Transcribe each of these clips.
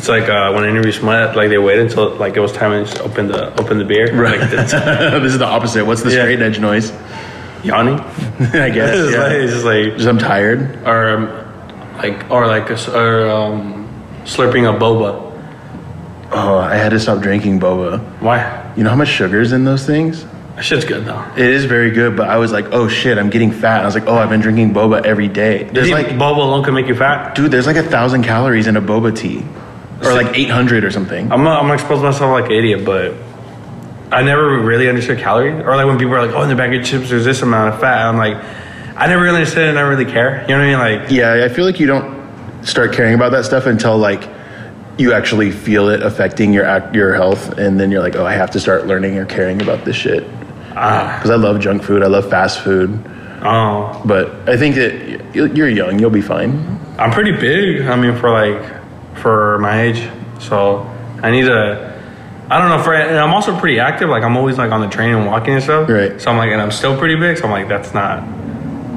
It's like uh, when interviews smut, like they wait until like it was time and just open the open the beer. Right. Like this is the opposite. What's the Yeah. straight edge noise? yawning. I guess. it's, yeah. like, it's just like Just I'm tired. or um, like or like a s or um, slurping a boba. Oh, I had to stop drinking boba. Why? You know how much sugar's in those things? That shit's good though. It is very good, but I was like, oh shit, I'm getting fat. And I was like, oh, I've been drinking boba every day. There's like, boba alone can make you fat? dude, there's like a thousand calories in a boba tea, or like 800 or something. I'm not, I'm not exposing myself like an idiot, but I never really understood calories. Or like when people are like, oh, in the bag of chips, there's this amount of fat. I'm like, I never really understood it and I really care. You know what I mean? Like, Yeah, I feel like you don't start caring about that stuff until like you actually feel it affecting your act, your health, and then you're like, oh, I have to start learning or caring about this shit. ah, Because I love junk food, I love fast food, oh, but I think that you're young, you'll be fine. I'm pretty big. I mean, for like, for my age. So I need to, I don't know, for, and I'm also pretty active. Like, I'm always like on the train and walking and stuff. Right. So I'm like, and I'm still pretty big. So I'm like, that's not,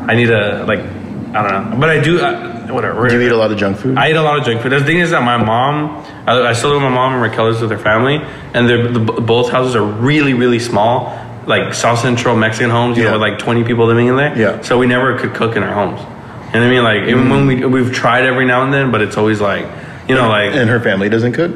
I need to, like, I don't know. But I do, I, whatever. Do you eat a lot of junk food? I eat a lot of junk food. The thing is that my mom, I, I still live with my mom and Raquel lives with her family, and they're, the, both houses are really, really small, like South Central Mexican homes, you Yeah. know, with like 20 people living in there. Yeah. So we never could cook in our homes. You know what I mean? Like, even mm. when we, we've tried every now and then, but it's always like, you know, like, and her family doesn't cook?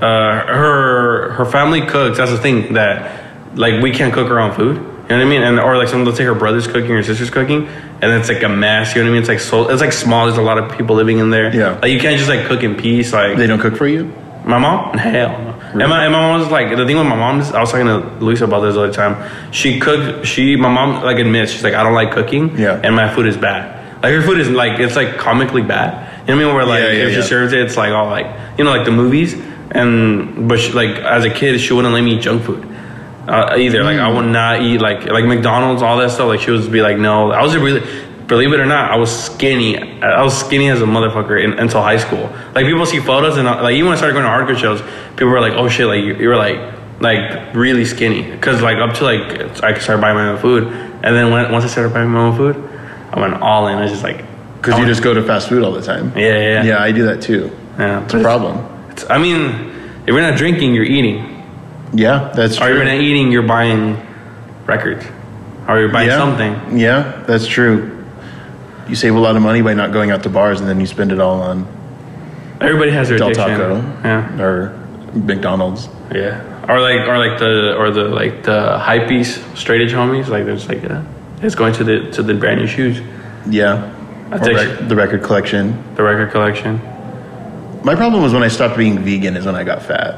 uh, her her family cooks. That's the thing that like we can't cook our own food. You know what I mean? And or like some let's say her brother's cooking or sister's cooking, and it's like a mess. You know what I mean? It's like so it's like small. There's a lot of people living in there. Yeah. Like you can't just like cook in peace. Like They don't cook for you? my mom? Hell no. And my, and my mom was like, the thing with my mom is, I was talking to Luisa about this all the time. She cooked, she, my mom like admits, she's like, I don't like cooking. Yeah. And my food is bad. Like her food is like, it's like comically bad. You know what I mean? Where like, Yeah, yeah, if she serves it, it's like all like, you know, like the movies. And, but she, like, as a kid, she wouldn't let me eat junk food. Uh, either. Like I would not eat like like McDonald's all that stuff. Like she would be like no. I was really believe it or not I was skinny. I was skinny as a motherfucker in, until high school. Like people see photos and like even when I started going to hardcore shows people were like oh shit like you, you were like like really skinny. Because like up to like I could start buying my own food. And then when, once I started buying my own food I went all in. I was just like Because you just go to fast food all the time. yeah yeah yeah, Yeah, I do that too. yeah. It's a problem. It's, I mean if you're not drinking you're eating Yeah, that's or if you're not eating you're buying records or you're buying yeah. something Yeah, that's true. You save a lot of money by not going out to bars and then you spend it all on Everybody has their Del addiction. Taco Yeah, or McDonald's. yeah. Or like, or like the, or the like the high piece straight edge homies. Like there's like, yeah, it's going to the to the brand new shoes, Yeah. That's Or actually- rec- the record collection. the record collection. My problem was when I stopped being vegan is when I got fat.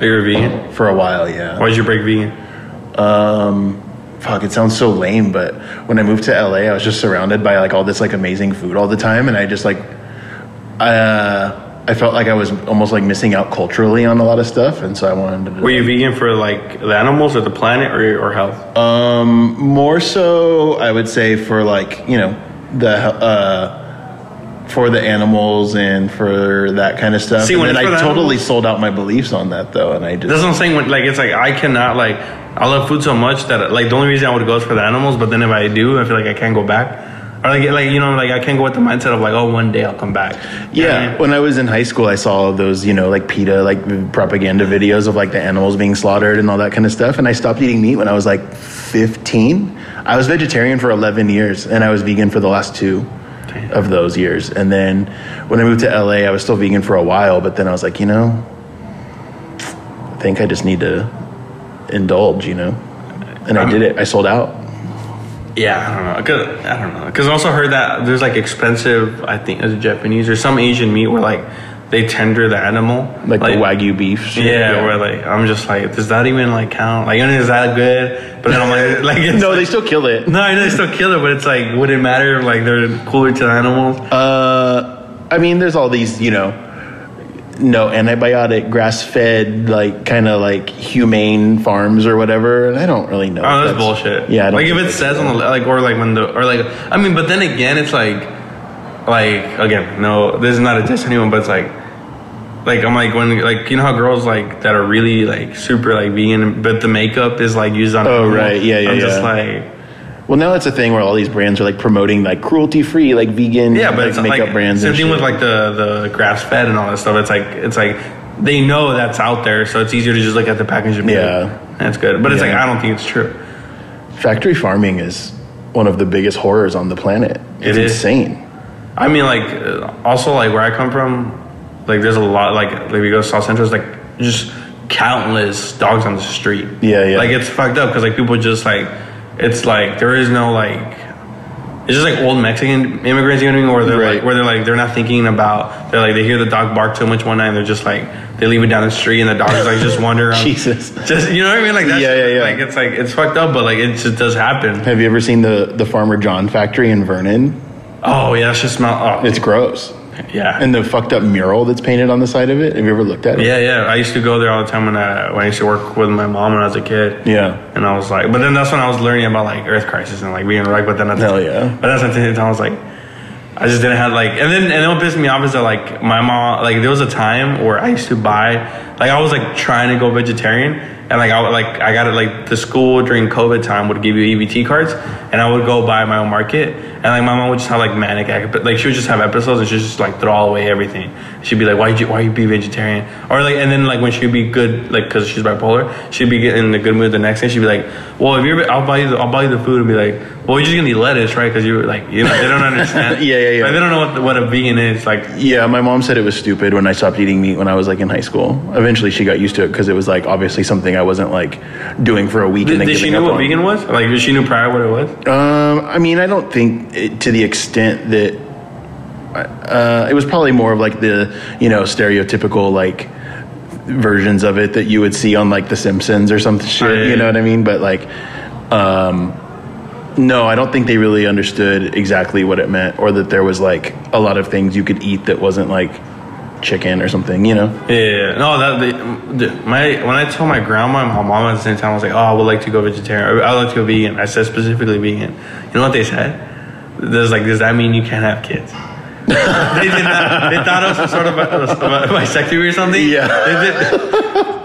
Are you a vegan? For a while, yeah. Why did you break vegan? Um, fuck, it sounds so lame, but when I moved to LA, I was just surrounded by like all this like amazing food all the time, and I just like, uh, I felt like I was almost like missing out culturally on a lot of stuff, and so I wanted to. Were you vegan for like the animals or the planet or or health? Um, more so, I would say for like you know the uh, for the animals and for that kind of stuff. See, and when then I totally animals- sold out my beliefs on that though, and I just That's what I'm saying. When, like it's like I cannot like I love food so much that like the only reason I would go is for the animals. But then if I do, I feel like I can't go back. Or like like you know like I can't go with the mindset of like oh one day I'll come back. You know I Yeah, mean? when I was in high school, I saw those, you know, like PETA, like propaganda videos of like the animals being slaughtered and all that kind of stuff. And I stopped eating meat when I was like 15. I was vegetarian for 11 years and I was vegan for the last two of those years. And then when I moved to LA, I was still vegan for a while, but then I was like, you know, I think I just need to indulge, you know? And I uh-huh. did it. I sold out. Yeah, I don't know. Cause, I don't know. Because I also heard that there's like expensive, I think, as a Japanese or some Asian meat where like they tender the animal. Like, the Wagyu beef. shit. Yeah, where like I'm just like, does that even like count? Like, I mean, is that good? But I'm like, like it's no, they still kill it. no, I know they still kill it, but it's like, would it matter if like they're cooler to the animals? Uh, I mean, there's all these, you know, no antibiotic, grass fed, like kind of like humane farms or whatever. And I don't really know. Oh, if that's, bullshit. Yeah, I don't like if it that's says on the like or like when the or like I mean, but then again, it's like like again, no, this is not a diss anyone, but it's like like I'm like when like you know how girls like that are really like super like vegan, but the makeup is like used on. Oh, right. Yeah, yeah, I'm just like Well, now it's a thing where all these brands are like promoting like cruelty free, like vegan, Yeah, but like, it's makeup like brands. Same and thing shit. with like the the grass fed and all that stuff. It's like it's like they know that's out there, so it's easier to just look at the package and be Yeah. like, that's good. But it's like I don't think it's true. factory farming is one of the biggest horrors on the planet. It's It insane. I mean, like uh, also like where I come from, like there's a lot like like we go to South Central, it's like just countless dogs on the street. Yeah, yeah. Like it's fucked up because like people just like it's like there is no like. It's just like old Mexican immigrants, you know what I mean? Where they're Right. like, where they're like, they're not thinking about. They're like, they hear the dog bark too much one night, and they're just like, they leave it down the street, and the dog is like just wander around. Jesus. Just you know what I mean? Like that's Yeah, yeah, yeah. Like it's like it's fucked up, but like it just does happen. Have you ever seen the the Farmer John factory in Vernon? Oh yeah, it's just smell. Oh It's gross. Yeah. And the fucked up mural that's painted on the side of it. Have you ever looked at it? Yeah, yeah. I used to go there all the time when I when I used to work with my mom when I was a kid. Yeah. And I was like, but then that's when I was learning about like Earth crisis and like being right. But then at the, Hell yeah. But that's time I was like, I just didn't have like, and then and then what pissed me off is that like my mom like there was a time where I used to buy like I was like trying to go vegetarian and like I would, like I got it like the school during COVID time would give you EBT cards and I would go buy my own market and like my mom would just have like manic like she would just have episodes and she'd just like throw away everything. She'd be like, why you why you be vegetarian or like and then like when she'd be good like because she's bipolar she'd be getting in a good mood the next day she'd be like, well if you're I'll buy you the, I'll buy you the food and be like, well you're just gonna eat lettuce right because you're like you know they don't understand Yeah, yeah, yeah. like, they don't know what what a vegan is like Yeah, my mom said it was stupid when I stopped eating meat when I was like in high school. Eventually, she got used to it because it was like obviously something I wasn't like doing for a week Did, and then did she know what on. vegan was? Like, did she knew prior what it was? Um, I mean, I don't think it, to the extent that uh, it was probably more of like the you know stereotypical like versions of it that you would see on like The Simpsons or some shit. Yeah, you know what I mean? But like, um, no, I don't think they really understood exactly what it meant, or that there was like a lot of things you could eat that wasn't like chicken or something. You know? Yeah, no, that the, my when I told my grandma and my mom at the same time, I was like, oh, I would like to go vegetarian. I would like to go vegan. I said specifically vegan. You know what they said? There's like, does that mean you can't have kids? They did not. They thought I was some sort of a, a, or something. Yeah. They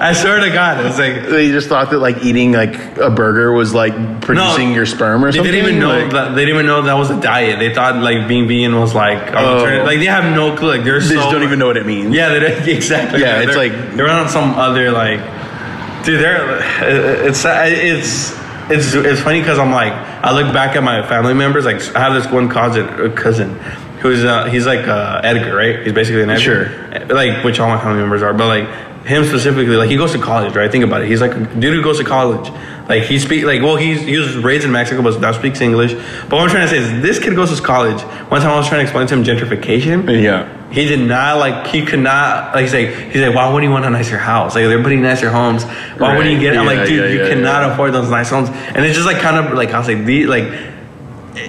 I swear to God, it was like They just thought that like eating like a burger was like producing your sperm or they something. didn't even know Like- that. They didn't even know that was a diet. They thought like being vegan was like Oh. Like they have no clue. Like they're They so just don't even know what it means. Yeah, they don't- exactly. Yeah, it's like- they're on some other like, dude. They're it's it's it's it's funny because I'm like I look back at my family members. Like I have this one cousin cousin who's uh, he's like uh, Edgar, right? He's basically an Edgar, Sure. like which all my family members are, but like him specifically, like he goes to college, right? Think about it. He's like a dude who goes to college. Like he speak like well he's he was raised in Mexico but now speaks English. But what I'm trying to say is this kid goes to college. One time I was trying to explain to him gentrification. Yeah. He did not like. He could not like. He's like. He's like. Why would he want a nicer house? Like they're putting nicer homes. Why would he Right. get? I'm Yeah, like, dude, yeah, you yeah, cannot yeah. afford those nice homes. And it's just like kind of like I was like, the like.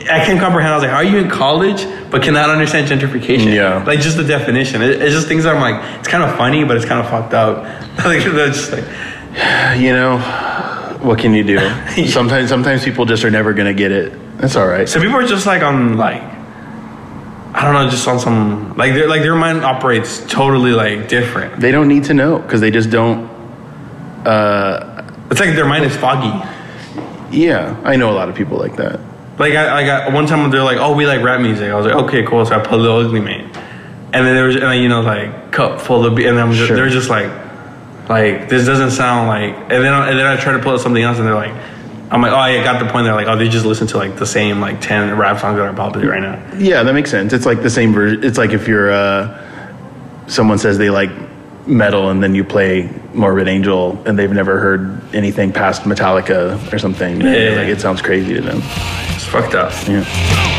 I can't comprehend. I was like, are you in college but cannot understand gentrification? Yeah. Like just the definition. It, it's just things that I'm like. It's kind of funny, but it's kind of fucked up. like that's just like. you know, what can you do? sometimes, sometimes people just are never gonna get it. That's all right. So people are just like on like. I don't know, just on some like their like their mind operates totally like different. They don't need to know because they just don't. Uh, it's like their mind is foggy. Yeah, I know a lot of people like that. Like I, I got one time they're like, "Oh, we like rap music." I was like, "Okay, cool." So I put Lil Ugly Mane, and then there was, and then, you know, like cup full of, and I'm just, Sure. they're just like, like this doesn't sound like, and then I, and then I try to pull up something else, and they're like, I'm like, oh, I got the point. They're like, oh, they just listen to like the same like ten rap songs that are popular right now. Yeah, that makes sense. It's like the same version. It's like if you're uh, someone says they like metal and then you play Morbid Angel and they've never heard anything past Metallica or something. Yeah. Like it sounds crazy to them. It's fucked up. Yeah.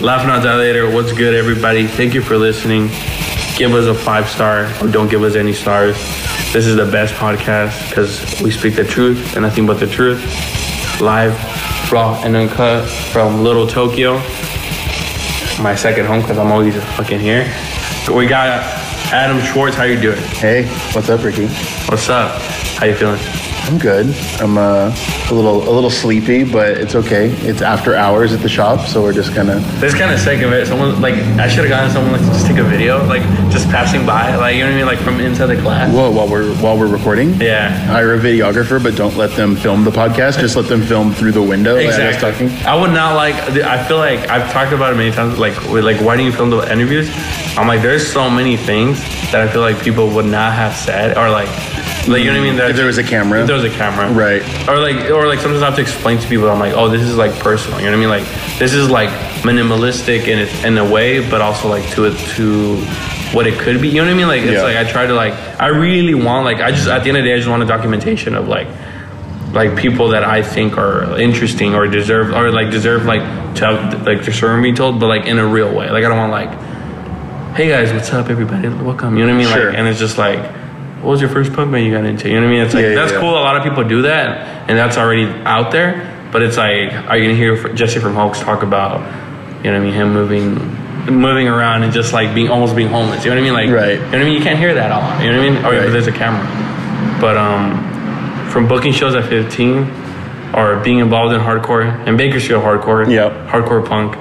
Laugh Now Die Later. What's good, everybody? Thank you for listening. Give us a five star or don't give us any stars. This is the best podcast because we speak the truth and nothing but the truth. Live, raw, and uncut from Little Tokyo. My second home because I'm always fucking here. We got Adam Schwartz. How you doing? Hey, what's up, Ricky? What's up? How you feeling? I'm good. I'm uh, a little a little sleepy, but it's okay. It's after hours at the shop, so we're just gonna. This kind of sick of it. Someone like I should have gotten someone like to just take a video, like just passing by, like you know what I mean, like from inside the class. Whoa, while we're while we're recording. Yeah. Hire a videographer, but don't let them film the podcast. Just let them film through the window. us Exactly. talking. I would not like. I feel like I've talked about it many times. Like, like, why do you film the interviews? I'm like, there's so many things that I feel like people would not have said, or like, like you know what I mean. That If there was a camera. If there was a camera, Right. Or like, or like sometimes I have to explain to people. I'm like, oh, this is like personal. You know what I mean? Like, this is like minimalistic in it, in a way, but also like to it to what it could be. You know what I mean? Like, it's Yeah. like I try to like. I really want like. I just at the end of the day, I just want a documentation of like like people that I think are interesting or deserve or like deserve like to have like their story being told, but like in a real way. Like I don't want like, hey guys, what's up, everybody, welcome. You know what I mean? Sure. Like, and it's just like, what was your first punk band you got into? You know what I mean? It's like Yeah, yeah, that's yeah. cool. A lot of people do that, and that's already out there. But it's like, are you gonna hear Jesse from Hulks talk about, you know what I mean, him moving. Moving around and just like being almost being homeless, you know what I mean? Like, Right. You know what I mean? You can't hear that a lot. You know what I mean? Or Right. there's a camera. But um, from booking shows at 15 or being involved in hardcore and Bakersfield hardcore, Yep. hardcore punk,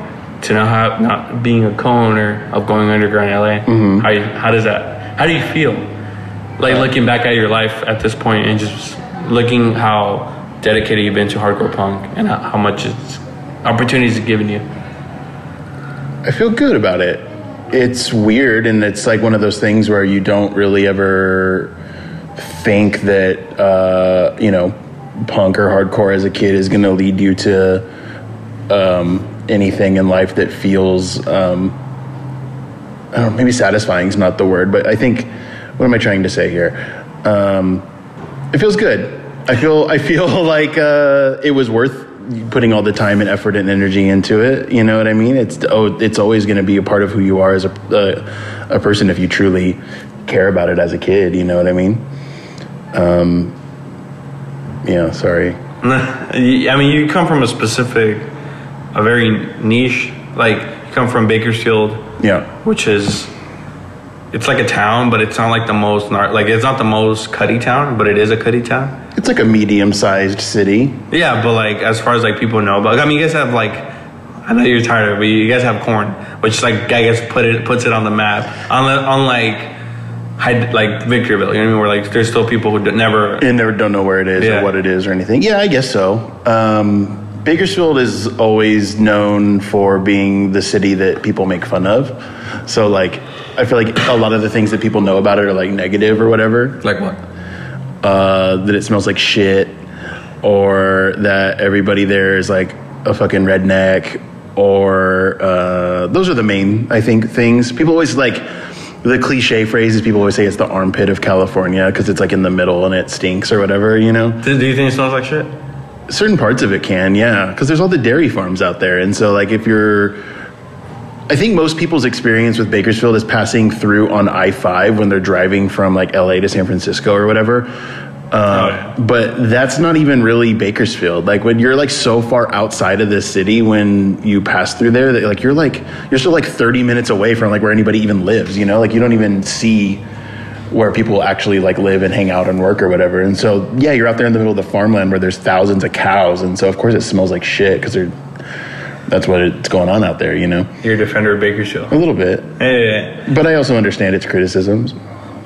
to now have not being a co-owner of going underground LA. Mm-hmm. How, you, how does that? How do you feel? Like looking back at your life at this point and just looking how dedicated you've been to hardcore punk and how, how much it's opportunities it's given you. I feel good about it. It's weird, and it's like one of those things where you don't really ever think that uh, you know punk or hardcore as a kid is going to lead you to um, anything in life that feels um, I don't know, maybe satisfying is not the word, but I think what am I trying to say here? Um, it feels good. I feel I feel like uh, it was worth putting all the time and effort and energy into it. You know what I mean? It's oh, it's always going to be a part of who you are as a uh, a person if you truly care about it as a kid. You know what I mean? Um, yeah. Sorry. I mean, you come from a specific, a very niche. Like you come from Bakersfield, Yeah. which is, it's like a town, but it's not like the most nar- like it's not the most cutty town, but it is a cutty town. It's like a medium-sized city. Yeah, but like as far as like people know about, I mean, you guys have like, I know you're tired of it, but you guys have Korn, which like I guess put it puts it on the map. On the on like, high, like Victorville, you know what I mean? Where like there's still people who never and never don't know where it is Yeah. or what it is or anything. Yeah, I guess so. Um, Bakersfield is always known for being the city that people make fun of. So like, I feel like a lot of the things that people know about it are like negative or whatever. like what? Uh, that it smells like shit, or that everybody there is like a fucking redneck, or uh, those are the main I think things. People always like the cliche phrases. People always say it's the armpit of California because it's like in the middle and it stinks or whatever. You know Do, do you think it smells like shit? certain parts of it can yeah because there's all the dairy farms out there and so like if you're i think most people's experience with bakersfield is passing through on i5 when they're driving from like la to san francisco or whatever uh, yeah. but that's not even really bakersfield like when you're like so far outside of the city when you pass through there that like you're like you're still like 30 minutes away from like where anybody even lives you know like you don't even see where people actually like live and hang out and work or whatever. And so, yeah, you're out there in the middle of the farmland where there's thousands of cows, and so of course it smells like shit because they're that's what it's going on out there, you know, You're a defender of Bakersfield. a little bit. Hey, But I also understand its criticisms.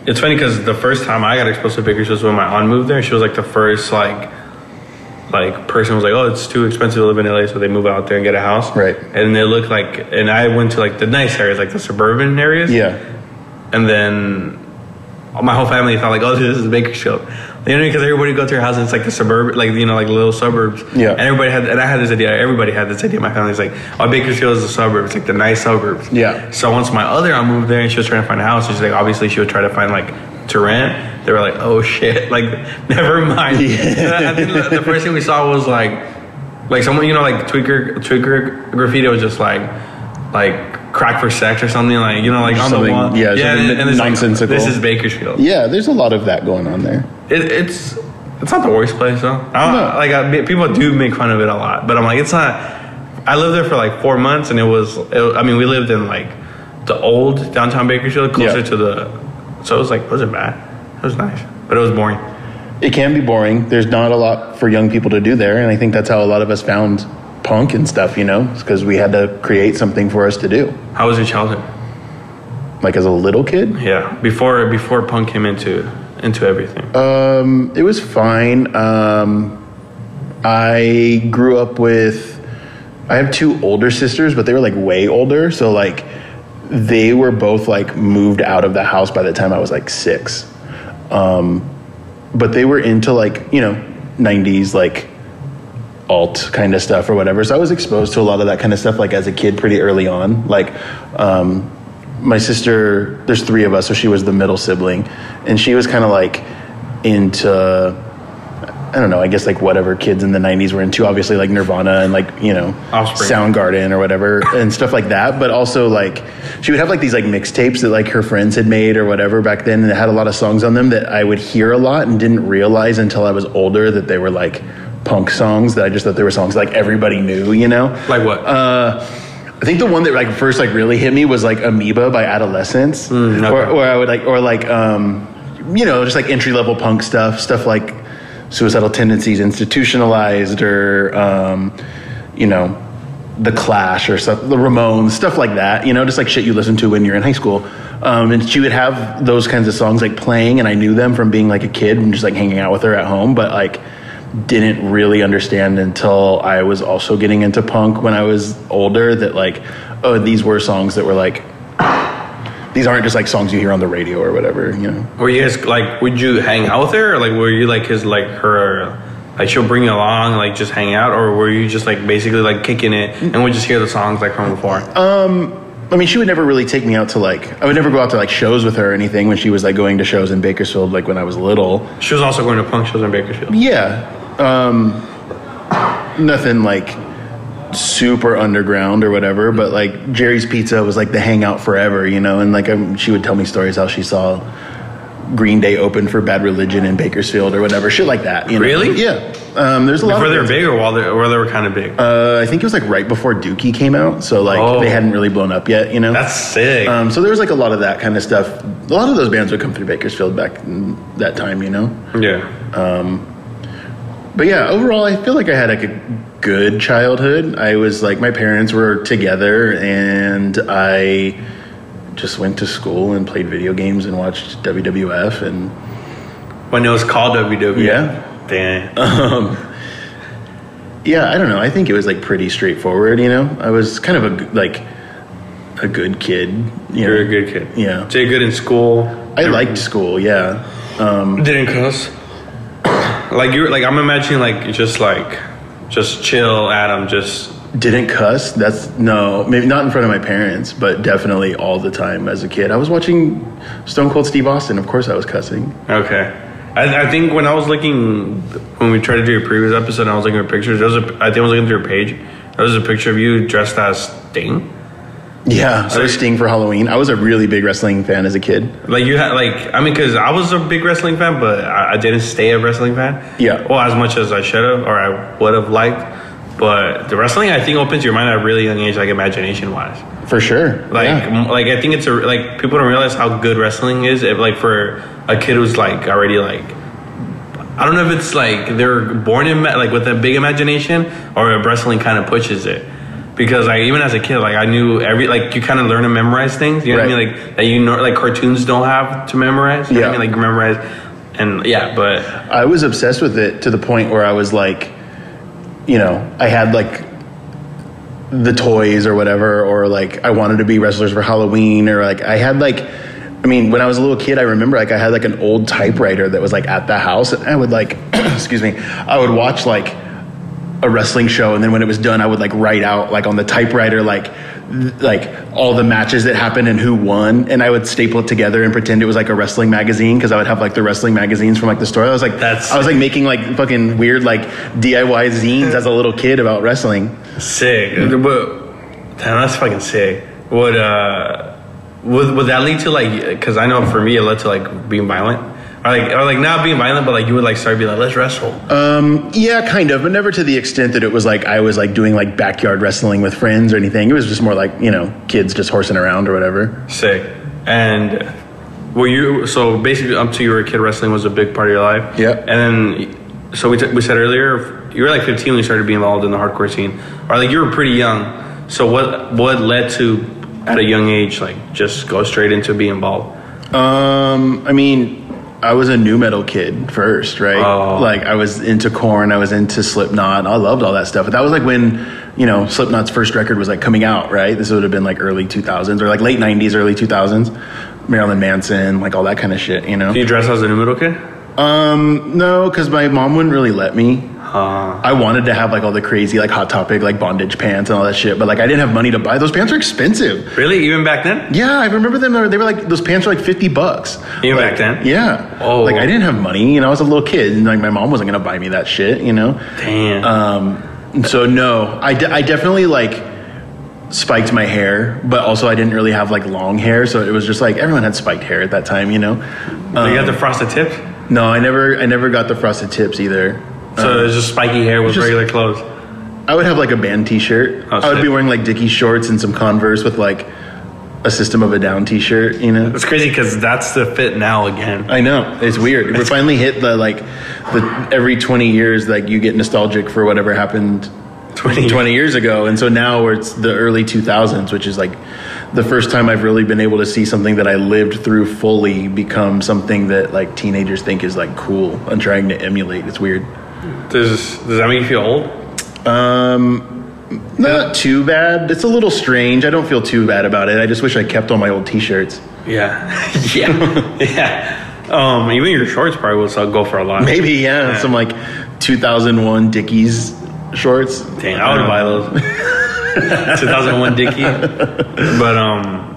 it's funny because the first time I got exposed to Bakersfield was when my aunt moved there. She was like the first like like person was like, oh, it's too expensive to live in LA, so they move out there and get a house. Right. And they look like, and I went to like the nice areas, like the suburban areas. Yeah, And then my whole family thought like, oh, this is Bakersfield. You know, because everybody would go to your house and it's like the suburb, like you know, like little suburbs. Yeah. And everybody had, and I had this idea. Everybody had this idea. My family's like, oh, Bakersfield is a suburb. It's like the nice suburbs. Yeah. So once my other aunt moved there and she was trying to find a house, she's like, obviously she would try to find like to rent. They were like, oh shit, like never mind. I think the- first thing we saw was like, like someone you know, like tweaker tweaker graffiti was just like, like crack for sex or something like you know like on the Something- wall. yeah, something and, and it's like, nonsensical. this is Bakersfield. Yeah, there's a lot of that going on there. It, it's it's not the worst place though. I don't, No. Like I, people do make fun of it a lot, but I'm like it's not. I lived there for like four months, and it was. It, I mean, we lived in like the old downtown Bakersfield, closer Yeah. to the. So it was like it wasn't bad. It was nice, but it was boring. It can be boring. There's not a lot for young people to do there, and I think that's how a lot of us found punk and stuff. You know, because we had to create something for us to do. How was your childhood? Like as a little kid, Yeah, before before punk came into into everything. um, it was fine. Um, I grew up with. I have two older sisters, but they were like way older. So like, they were both like moved out of the house by the time I was like six. Um, but they were into like you know, '90s like alt kind of stuff or whatever. So I was exposed to a lot of that kind of stuff like as a kid pretty early on. Like um, my sister, there's three of us, so she was the middle sibling, and she was kind of like into. I don't know. I guess like whatever kids in the '90s were into, obviously like Nirvana and like you know Offspring. Soundgarden or whatever and stuff like that. But also like she would have like these like mixtapes that like her friends had made or whatever back then, and it had a lot of songs on them that I would hear a lot and didn't realize until I was older that they were like punk songs. That I just thought they were songs like everybody knew, you know. like what? Uh, I think the one that like first like really hit me was like Amoeba by Adolescents, Mm, okay. or, or I would like or like um, you know just like entry level punk stuff, stuff like suicidal tendencies, institutionalized, or um, you know the Clash or stuff, the Ramones, stuff like that. You know, just like shit you listen to when you're in high school. Um, and she would have those kinds of songs like playing, and I knew them from being like a kid and just like hanging out with her at home, but like didn't really understand until I was also getting into punk when I was older that like oh these were songs that were like these aren't just like songs you hear on the radio or whatever you know Were you guys like? Would you hang out there or like were you like his like her? Like she'll bring you along, like just hang out, or were you just like basically like kicking it and would just hear the songs like from before? Um I mean she would never really take me out to like I would never go out to like shows with her or anything when she was like going to shows in Bakersfield like when I was little she was also going to punk shows in Bakersfield. yeah um nothing like super underground or whatever but like Jerry's Pizza was like the hangout forever you know and like um, she would tell me stories how she saw Green Day open for Bad Religion in Bakersfield or whatever shit like that you know? Really? yeah um, there's a lot Before of they were big, or while they, or they were kind of big. uh, I think it was like right before Dookie came out so like Oh. they hadn't really blown up yet you know That's sick. um, so there was like a lot of that kind of stuff a lot of those bands would come through Bakersfield back in that time you know yeah. But yeah, overall, I feel like I had like a good childhood. I was like, my parents were together, and I just went to school and played video games and watched WWF. And When it was called WWE. Yeah. Damn. Um, yeah, I don't know. I think it was like pretty straightforward. You know, I was kind of a like a good kid. You You're a good kid. Yeah. Did good in school. I liked school. Yeah. Um, Didn't cuss. Like you're like I'm imagining, like just like, just chill, Adam. Just Didn't cuss. That's no, maybe not in front of my parents, but definitely all the time as a kid. I was watching Stone Cold Steve Austin. Of course, I was cussing. okay. I, I think when I was looking, when we tried to do your previous episode, I was looking at pictures. There was a, I think I was looking through your page. There was a picture of you dressed as Sting. Yeah, I was Sting for Halloween. I was a really big wrestling fan as a kid. Like you had, like I mean, because I was a big wrestling fan, but I, I didn't stay a wrestling fan. Yeah. Well, as much as I should have, or I would have liked. But the wrestling, I think, opens your mind at a really young age, like imagination wise. For sure. Like, yeah. like I think it's a like people don't realize how good wrestling is. If like for a kid who's like already like, I don't know if it's like they're born in like with a big imagination or if wrestling kind of pushes it. Because like even as a kid, like I knew every like you kind of learn to memorize things. You know what I mean? Like that you know like cartoons don't have to memorize. You know what I Yeah. mean? Like memorize, and yeah, but I was obsessed with it to the point where I was like, you know, I had like the toys or whatever, or like I wanted to be wrestlers for Halloween, or like I had like, I mean, when I was a little kid, I remember like I had like an old typewriter that was like at the house, and I would like, excuse me, I would watch like a wrestling show, and then when it was done, I would like write out like on the typewriter like th- like all the matches that happened and who won, and I would staple it together and pretend it was like a wrestling magazine because I would have like the wrestling magazines from like the store. I was like, That's- I was like making like fucking weird like DIY zines as a little kid about wrestling. sick. But damn, that's fucking sick. would uh, would would that lead to like? Because I know for me, it led to like being violent, or like or like not being violent, but like you would like start being like, let's wrestle. Yeah, kind of, but never to the extent that it was like I was like doing like backyard wrestling with friends or anything. It was just more like you know kids just horsing around or whatever. Sick. And were you so basically up to you were a kid, wrestling was a big part of your life. Yeah. And then so we, t- we said earlier you were like 15 when you started being involved in the hardcore scene, or like you were pretty young. So what what led to at a young age like just go straight into being involved? Um, I mean, I was a nu metal kid first, right? Oh. Like I was into Korn, I was into Slipknot. I loved all that stuff. But that was like when you know Slipknot's first record was like coming out, right? This would have been like early 2000s or like late 90s, early 2000s. Marilyn Manson, like all that kind of shit, you know. Do you dress as a nu metal kid? Um, no, because my mom wouldn't really let me. Uh, I wanted to have like all the crazy like hot topic like bondage pants and all that shit, but like I didn't have money to buy those pants. Are expensive. really? Even back then? Yeah, I remember them. They were, they were like those pants were like fifty bucks. Even Like, back then? Yeah. Oh. Like I didn't have money. You know, I was a little kid, and like my mom wasn't gonna buy me that shit. You know. Damn. Um. So no, I, de- I definitely like spiked my hair, but also I didn't really have like long hair, so it was just like everyone had spiked hair at that time. You know. you Um, got the frosted tips? no, I never I never got the frosted tips either. So uh-huh. it was just spiky hair with just- regular clothes. I would have like a band T-shirt. Oh, I would sick. be wearing like Dickie shorts and some Converse with like a System of a Down T-shirt. You know. It's crazy because that's the fit now again. I know it's weird. We're finally hit the like the every twenty years like you get nostalgic for whatever happened 20 20 years ago, and so now it's the early two thousands, which is like the first time I've really been able to see something that I lived through fully become something that like teenagers think is like cool and trying to emulate. It's weird. Does does that make you feel old? Um, not too bad. It's a little strange. I don't feel too bad about it. I just wish I kept all my old T-shirts. Yeah, yeah, yeah. Um, even your shorts probably will sell, go for a lot. Maybe yeah, Yeah. some like 2001 Dickies shorts. Dang, I would buy those. 2001 Dickie. But um,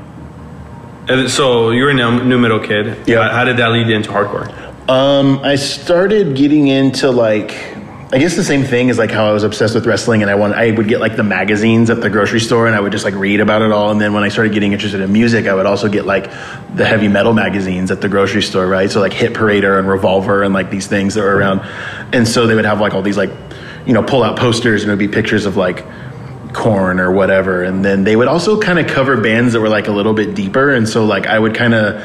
and so you were a new nu metal kid. Yeah. How, how did that lead you into hardcore? Um, I started getting into like, I guess the same thing as like how I was obsessed with wrestling, and I want I would get like the magazines at the grocery store, and I would just like read about it all. And then when I started getting interested in music, I would also get like the heavy metal magazines at the grocery store, right? So like Hit Parader and Revolver and like these things that were around, and so they would have like all these like, you know, pull out posters, and it would be pictures of like Korn or whatever and then they would also kind of cover bands that were like a little bit deeper and so like i would kind of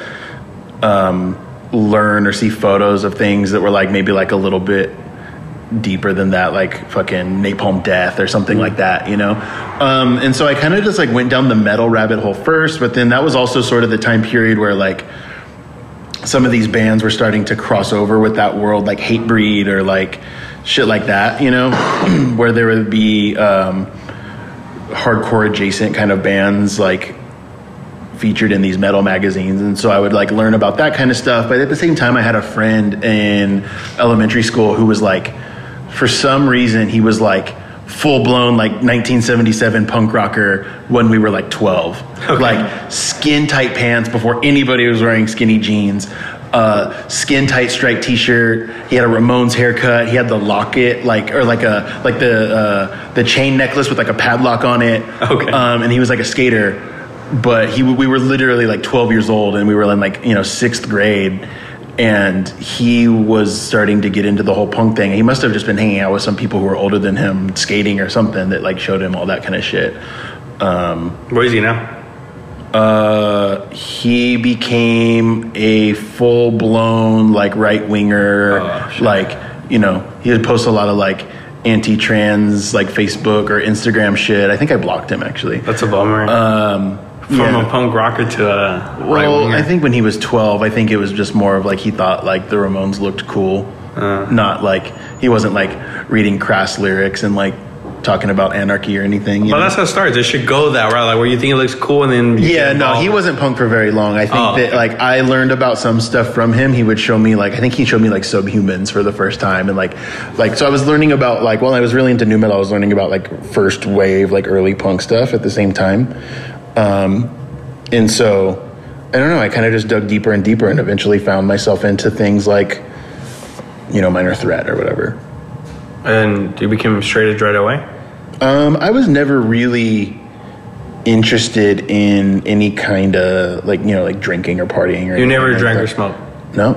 um, learn or see photos of things that were like maybe like a little bit deeper than that like fucking napalm death or something like that you know? Um, and so i kind of just like went down the metal rabbit hole first but then that was also sort of the time period where like some of these bands were starting to cross over with that world like Hatebreed or like shit like that you know? Where there would be um, hardcore adjacent kind of bands like featured in these metal magazines and so i would like learn about that kind of stuff but at the same time i had a friend in elementary school who was like for some reason he was like full blown like 1977 punk rocker when we were like 12 like skin tight pants before anybody was wearing skinny jeans uh, skin tight striped t-shirt. He had a ramones haircut. He had the locket like or like a like the uh, the chain necklace with like a padlock on it. Okay. um, and he was like a skater but he we were literally like 12 years old and we were in like you know sixth grade and he was starting to get into the whole punk thing. He must have just been hanging out with some people who were older than him skating or something that like showed him all that kind of shit. Um, Where is he now? uh, he became a full-blown like right-winger Oh, like you know he would post a lot of like anti-trans like facebook or instagram shit. I think i blocked him actually. That's a bummer. um, From yeah. a punk rocker to a Well, winger. I think when he was 12, I think it was just more of like he thought like the Ramones looked cool. Uh. Not like he wasn't like reading crass lyrics and like talking about anarchy or anything. You But know? that's how it starts. It should go that route, like where you think it looks cool, and then yeah, no, he wasn't punk for very long. I think Oh, that like I learned about some stuff from him. He would show me like I think he showed me like Subhumans for the first time and like like so I was learning about like while I was really into nu metal, I was learning about like first wave like early punk stuff at the same time. Um, and so I don't know. I kind of just dug deeper and deeper and eventually found myself into things like you know minor threat or whatever. And you became straight edge right away. Um, I was never really interested in any kind of like you know like drinking or partying or You never drank or smoked. No,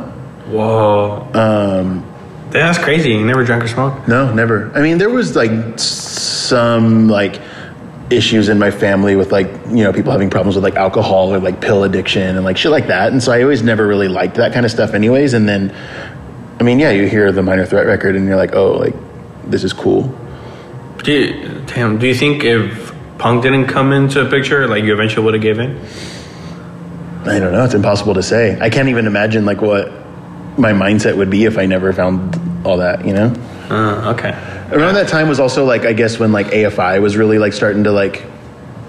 Whoa. Um. That's crazy. You never drank or smoked. no, never. I mean, there was like some like issues in my family with like you know people having problems with like alcohol or like pill addiction and like shit like that, and so I always never really liked that kind of stuff, anyways. And then, I mean, yeah, you hear the minor threat record and you're like, oh, like this is cool. Do you, damn. Do you think if Punk didn't come into the picture, like you eventually would have given? I don't know. It's impossible to say. I can't even imagine like what my mindset would be if I never found all that. You know. Uh, okay. Around that time was also like I guess when like AFI was really like starting to like.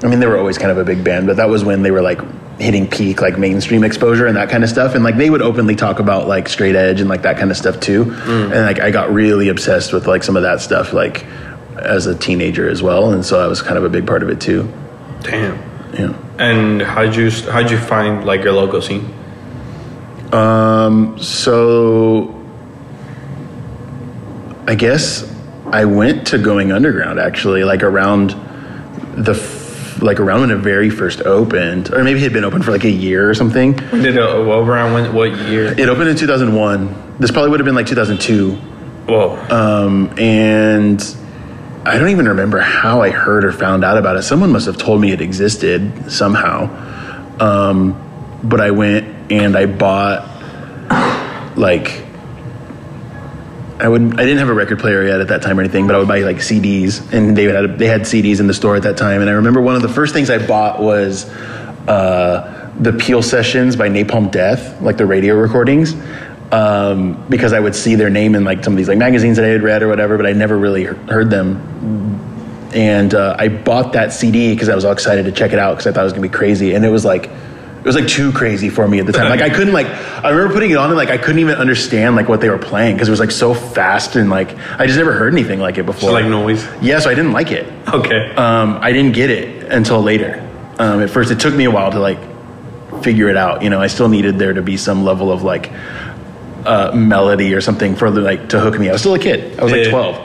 I mean, they were always kind of a big band, but that was when they were like hitting peak like mainstream exposure and that kind of stuff. And like they would openly talk about like straight edge and like that kind of stuff too. And like I got really obsessed with like some of that stuff like as a teenager as well. And so that was kind of a big part of it too. Damn. Yeah. And how'd you how'd you find like your local scene? Um, so I guess I went to going underground actually, like around the f- like around when it very first opened, or maybe it had been open for like a year or something. When did it well, around when what year? It opened in 2001. This probably would have been like 2002. Whoa. Um, and I don't even remember how I heard or found out about it. Someone must have told me it existed somehow. Um, but I went and I bought like I would I didn't have a record player yet at that time or anything, but I would buy like CDs, and they had they had CDs in the store at that time. And I remember one of the first things I bought was uh, the Peel Sessions by Napalm Death, like the radio recordings, um, because I would see their name in like some of these like magazines that I had read or whatever, but I never really heard them. And uh, I bought that CD because I was all excited to check it out because I thought it was gonna be crazy, and it was like. It was like too crazy for me at the time. Like I couldn't like I remember putting it on and like I couldn't even understand like what they were playing because it was like so fast and like I just never heard anything like it before. So like noise. Yeah, so I didn't like it. Okay. Um, I didn't get it until later. Um, at first, it took me a while to like figure it out. You know, I still needed there to be some level of like uh, melody or something for the, like to hook me. I was still a kid. I was like Yeah. twelve.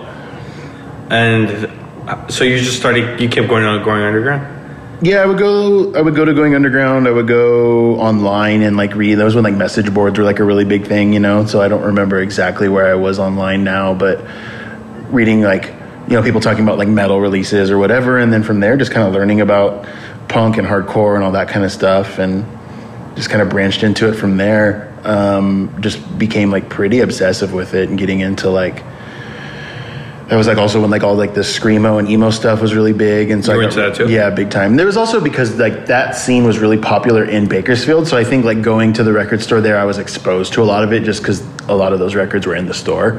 And uh, so you just started. You kept going on going underground. Yeah, I would go. I would go to going underground. I would go online and like read. That was when like message boards were like a really big thing, you know. So I don't remember exactly where I was online now, but reading like you know people talking about like metal releases or whatever, and then from there just kind of learning about punk and hardcore and all that kind of stuff, and just kind of branched into it from there. Um, just became like pretty obsessive with it and getting into like. That was like also when like all like the screamo and emo stuff was really big, and so You were I into that too? Yeah, big time. There was also because like that scene was really popular in Bakersfield, so I think like going to the record store there, I was exposed to a lot of it just because a lot of those records were in the store,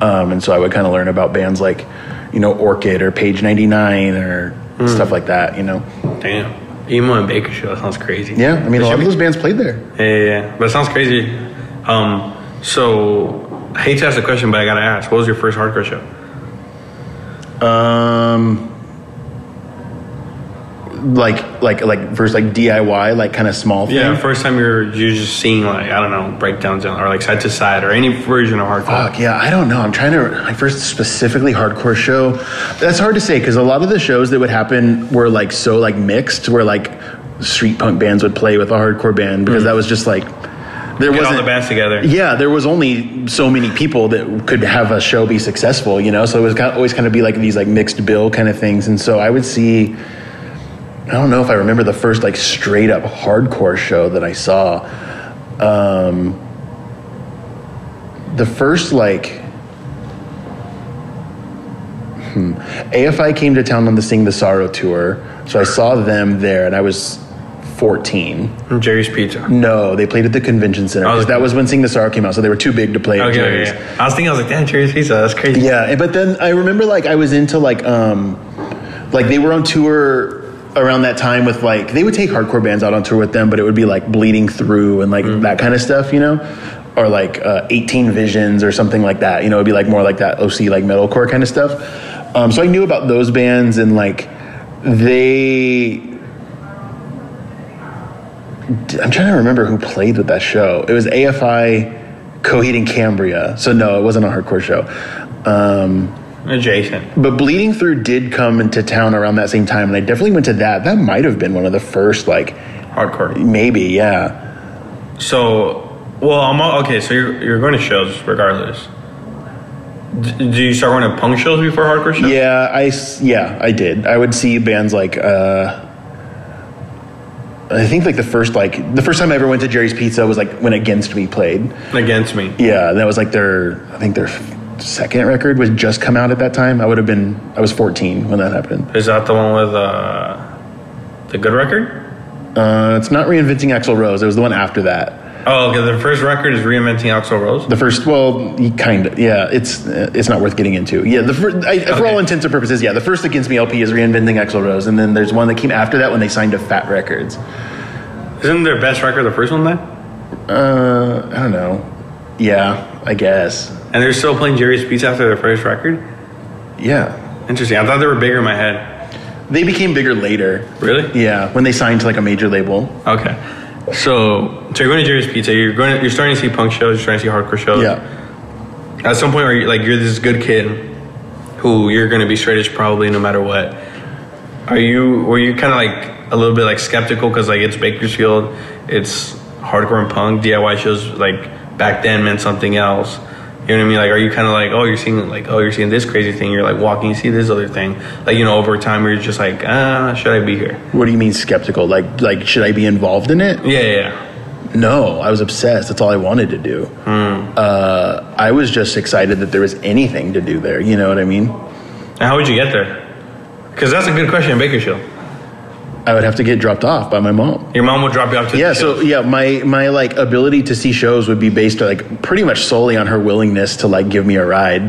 um, and so I would kind of learn about bands like, you know, Orchid or Page Ninety Nine or Hmm. stuff like that. You know, Damn. Emo and Bakersfield. That sounds crazy. yeah. I mean, a lot of those bands played there. Yeah, yeah, yeah. But it sounds crazy. Um, so I hate to ask the question, but I gotta ask. What was your first hardcore show? Um, like like like first like DIY like kind of small thing. Yeah, first time you're you're just seeing like I don't know breakdowns or like side to side or any version of hardcore. Fuck yeah, I don't know. I'm trying to my first specifically hardcore show. That's hard to say because a lot of the shows that would happen were like so like mixed, where like street punk bands would play with a hardcore band because that was just like there Get all wasn't the bands together. yeah, there was only so many people that could have a show be successful, you know. So it was kind of, always kind of be like these like mixed bill kind of things, and so I would see. I don't know if I remember the first like straight up hardcore show that I saw. Um, the first like. Hmm, AFI came to town on the Sing the Sorrow tour, so I saw them there, and I was 14. From Jerry's Pizza. No, they played at the convention center Oh, because that was when Sing the Sorrow came out, so they were too big to play at Okay, Jerry's. yeah, yeah. I was thinking, I was like, damn, Jerry's Pizza. That's crazy. Yeah, and- but then I remember like I was into like um like they were on tour around that time with like they would take hardcore bands out on tour with them, but it would be like bleeding through and like that kind of stuff, you know? Or like uh, 18 Visions or something like that. You know, it'd be like more like that OC like metalcore kind of stuff. Um, so I knew about those bands and like they I'm trying to remember who played with that show. It was AFI, Coheed and Cambria. So no, it wasn't a hardcore show. Um, Adjacent. But Bleeding Through did come into town around that same time, and I definitely went to that. That might have been one of the first, like Hardcore. maybe, yeah. So, well, I'm all, okay. So you're you're going to shows regardless. D- do you start going to punk shows before hardcore shows? Yeah, I yeah I did. I would see bands like uh, I think like the first like the first time I ever went to Jerry's Pizza was like when Against Me played. Against me. Yeah, that was like their I think their second record was just come out at that time. I would have been I was 14 when that happened. Is that the one with uh, the good record? Uh, it's not reinventing Axl Rose. It was the one after that. Oh, okay. The first record is reinventing Axl Rose. The first, well, kind of, yeah. It's uh, it's not worth getting into. Yeah, the fir- I, for all intents and purposes, yeah. The first Against Me LP is reinventing Axl Rose, and then there's one that came after that when they signed to Fat Records. Isn't their best record the first one then? Uh, I don't know. Yeah, I guess. And they're still playing Jerry's Pizza after their first record. Yeah, Interesting. I thought they were bigger in my head. they became bigger later. Really? Yeah, when they signed to like a major label. Okay. So, so you're going to Jerry's Pizza. You're going. To, you're starting to see punk shows. You're starting to see hardcore shows. Yeah, At some point, are you like you're this good kid who you're going to be straight edge probably no matter what? Are you? Were you kind of like a little bit like skeptical because like it's Bakersfield, it's hardcore and punk DIY shows like back then meant something else. You know what I mean? Like, are you kind of like, oh, you're seeing like, oh, you're seeing this crazy thing. You're like walking, you see this other thing. Like, you know, over time, you're just like, ah, should I be here? what do you mean skeptical? Like, like should I be involved in it? Yeah, yeah. No, I was obsessed. That's all I wanted to do. Uh, I was just excited that there was anything to do there. You know what I mean? And how would you get there? Because that's a good question Bakersfield. I would have to get dropped off by my mom. Your mom would drop you off to Yeah, so yeah, my my like ability to see shows would be based like pretty much solely on her willingness to like give me a ride.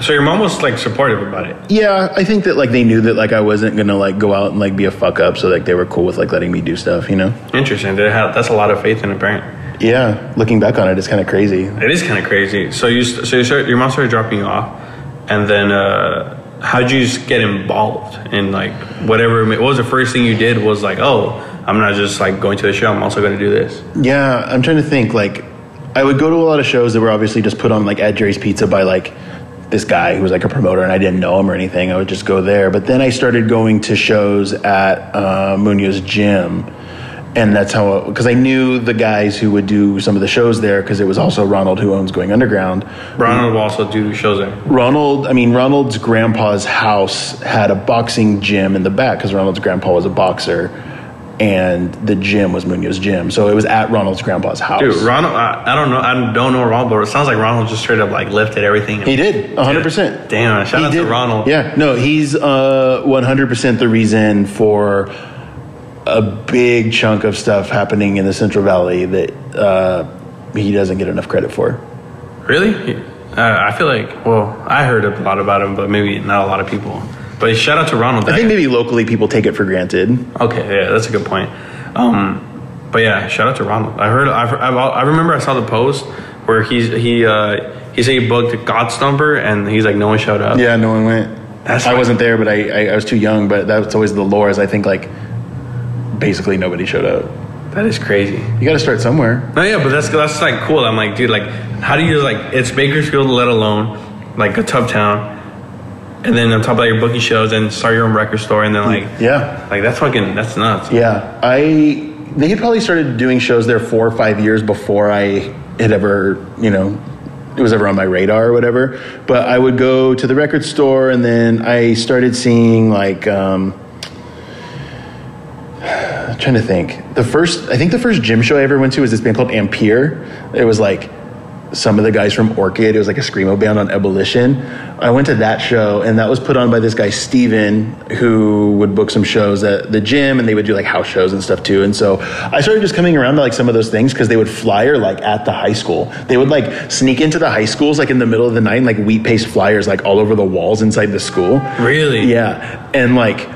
So your mom was like supportive about it. Yeah, I think that like they knew that like I wasn't gonna like go out and like be a fuck up, so like they were cool with like letting me do stuff, you know? Interesting. They have, that's a lot of faith in a parent. Yeah, looking back on it, it's kind of crazy. It is kind of crazy. So you so you start, your mom started dropping you off, and then uh, how'd you get involved in like whatever? What was the first thing you did? Was like, oh, I'm not just like going to the show. I'm also going to do this. Yeah, I'm trying to think. Like, I would go to a lot of shows that were obviously just put on like at Jerry's Pizza by like this guy who was like a promoter, and I didn't know him or anything. I would just go there. But then I started going to shows at uh, Munoz Gym, and that's how because I knew the guys who would do some of the shows there because it was also Ronald who owns Going Underground. Ronald will also do shows there. Ronald, I mean, Ronald's grandpa's house had a boxing gym in the back because Ronald's grandpa was a boxer, and the gym was Munoz Gym. So it was at Ronald's grandpa's house. Dude, Ronald, I, I don't know, I don't know Ronald, but it sounds like Ronald just straight up like lifted everything. He did, 100%. Damn, shout He out did. to Ronald. Yeah, no, he's uh, 100% the reason for a big chunk of stuff happening in the Central Valley that uh, he doesn't get enough credit for. Really? Uh, I feel like, well, I heard a lot about him, but maybe not a lot of people. But shout out to Ronald. I think maybe locally people take it for granted. Okay, yeah, that's a good point. Um, but yeah, shout out to Ronald. I heard, I've, I've, I remember I saw the post where he's he uh, he said he booked Godstomper and he's like no one showed up. Yeah, no one went. That's I wasn't there, but I, I, I was too young. But that's always the lore. Is I think like basically nobody showed up. that is crazy. You got to start somewhere. No, yeah, but that's that's like cool. I'm like, dude, like, how do you like? It's Bakersfield, let alone like a tough town, and then on top of that, you're booking shows and start your own record store, and then like, Yeah, like that's fucking that's nuts. yeah. I they had probably started doing shows there four or five years before I had ever, you know, it was ever on my radar or whatever. But I would go to the record store, and then I started seeing like. Um, I'm trying to think. The first, I think the first gym show I ever went to was this band called Ampere. It was like some of the guys from Orchid. It was like a screamo band on Ebullition. I went to that show, and that was put on by this guy Steven, who would book some shows at the gym, and they would do like house shows and stuff too. And so I started just coming around to like some of those things because they would flyer like at the high school. They would like sneak into the high schools like in the middle of the night, and like wheat paste flyers like all over the walls inside the school. Really? Yeah, and like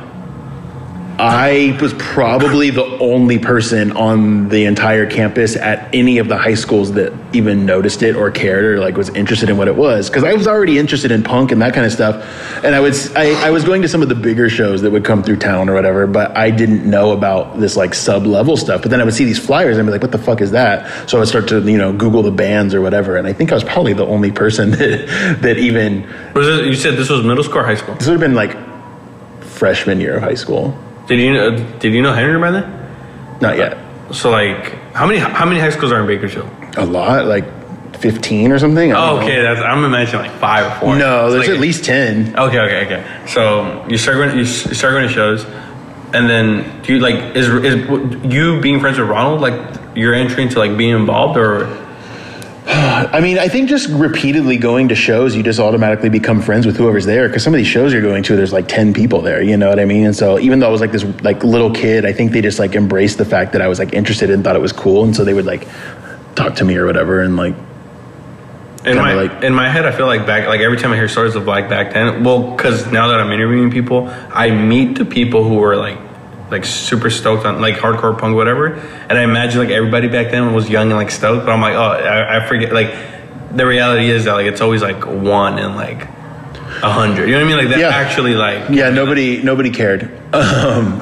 I was probably the only person on the entire campus at any of the high schools that even noticed it or cared or like was interested in what it was because I was already interested in punk and that kind of stuff, and I was I, I was going to some of the bigger shows that would come through town or whatever, but I didn't know about this like sub level stuff. But then I would see these flyers and I'd be like, what the fuck is that? So I would start to you know Google the bands or whatever, and I think I was probably the only person that that even Was it, you said this was middle school or high school? this would have been like freshman year of high school. Did you know, did you know Henry by then? Not yet. So like, how many how many high schools are in Bakersfield? A lot, like fifteen or something. Oh, know. okay. That's I'm imagining like five or four. No, It's there's like- at least ten. Okay, okay, okay. So you start going, you you start going to shows, and then do you like is is you being friends with Ronald like your entry into like being involved or I mean, I think just repeatedly going to shows, you just automatically become friends with whoever's there. Because some of these shows you're going to, there's like ten people there. You know what I mean? And so even though I was like this like little kid, I think they just like embraced the fact that I was like interested and thought it was cool, and so they would like talk to me or whatever, and like in my like- in my head I feel like back like every time I hear stories of like back then. Well, because now that I'm interviewing people, I meet the people who are like like super stoked on like hardcore punk whatever, and I imagine like everybody back then was young and like stoked, but I'm like oh I, I forget like the reality is that like it's always like one in like a hundred. You know what I mean? Like that Yeah. actually like Yeah, nobody nobody cared. Um,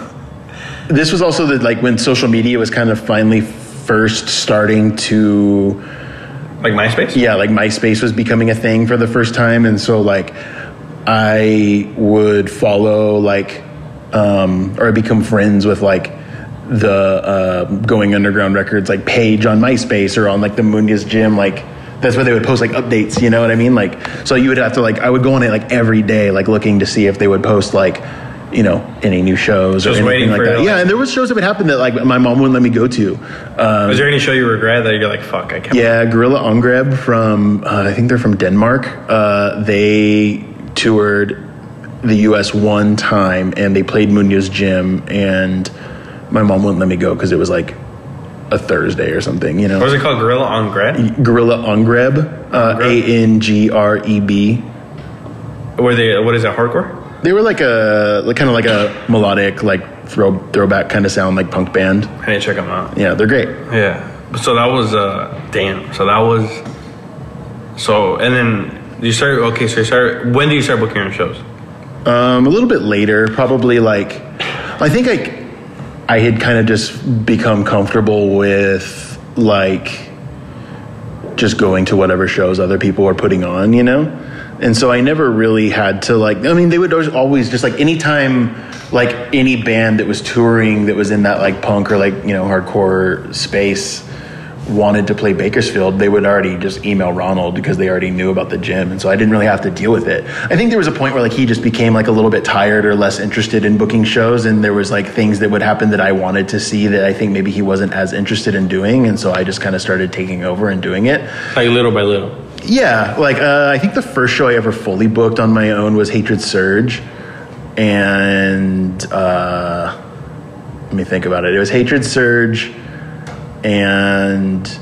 this was also the like when social media was kind of finally first starting to like MySpace. yeah, like MySpace was becoming a thing for the first time, and so like I would follow like um, or I become friends with like the uh, Going Underground Records like page on MySpace or on like the Munoz Gym like. That's where they would post like updates, you know what I mean? Like, so you would have to like, I would go on it like every day, like looking to see if they would post like, you know, any new shows or anything waiting like for, that. yeah, and there was shows that would happen that like my mom wouldn't let me go to. Um, Is there any show you regret that you're like fuck I can't? yeah, Gorilla Angreb from uh, I think they're from Denmark. Uh, they toured the U.S. one time and they played Munoz Gym, and my mom wouldn't let me go because it was like a Thursday or something. You know, What was it called? Gorilla on Grad? Gorilla uh, A N G R E B. Were they? What is that? Hardcore? They were like a like, kind of like a melodic like throw throwback kind of sound like punk band. I to check them out. Yeah, they're great. Yeah. So that was uh damn. So that was. So and then you started. Okay, so you started. When do you start booking your shows? Um, a little bit later, probably like I think I I had kind of just become comfortable with like just going to whatever shows other people were putting on, you know? And so I never really had to like I mean they would always- just like anytime like any band that was touring that was in that like punk or like, you know, hardcore space wanted to play Bakersfield, they would already just email Ronald because they already knew about the gym. And so I didn't really have to deal with it. I think there was a point where like he just became like a little bit tired or less interested in booking shows and there was like things that would happen that I wanted to see that I think maybe he wasn't as interested in doing and so I just kind of started taking over and doing it. Like little by little. Yeah, like uh, I think the first show I ever fully booked on my own was Hatred Surge, and uh, let me think about it. It was Hatred Surge, and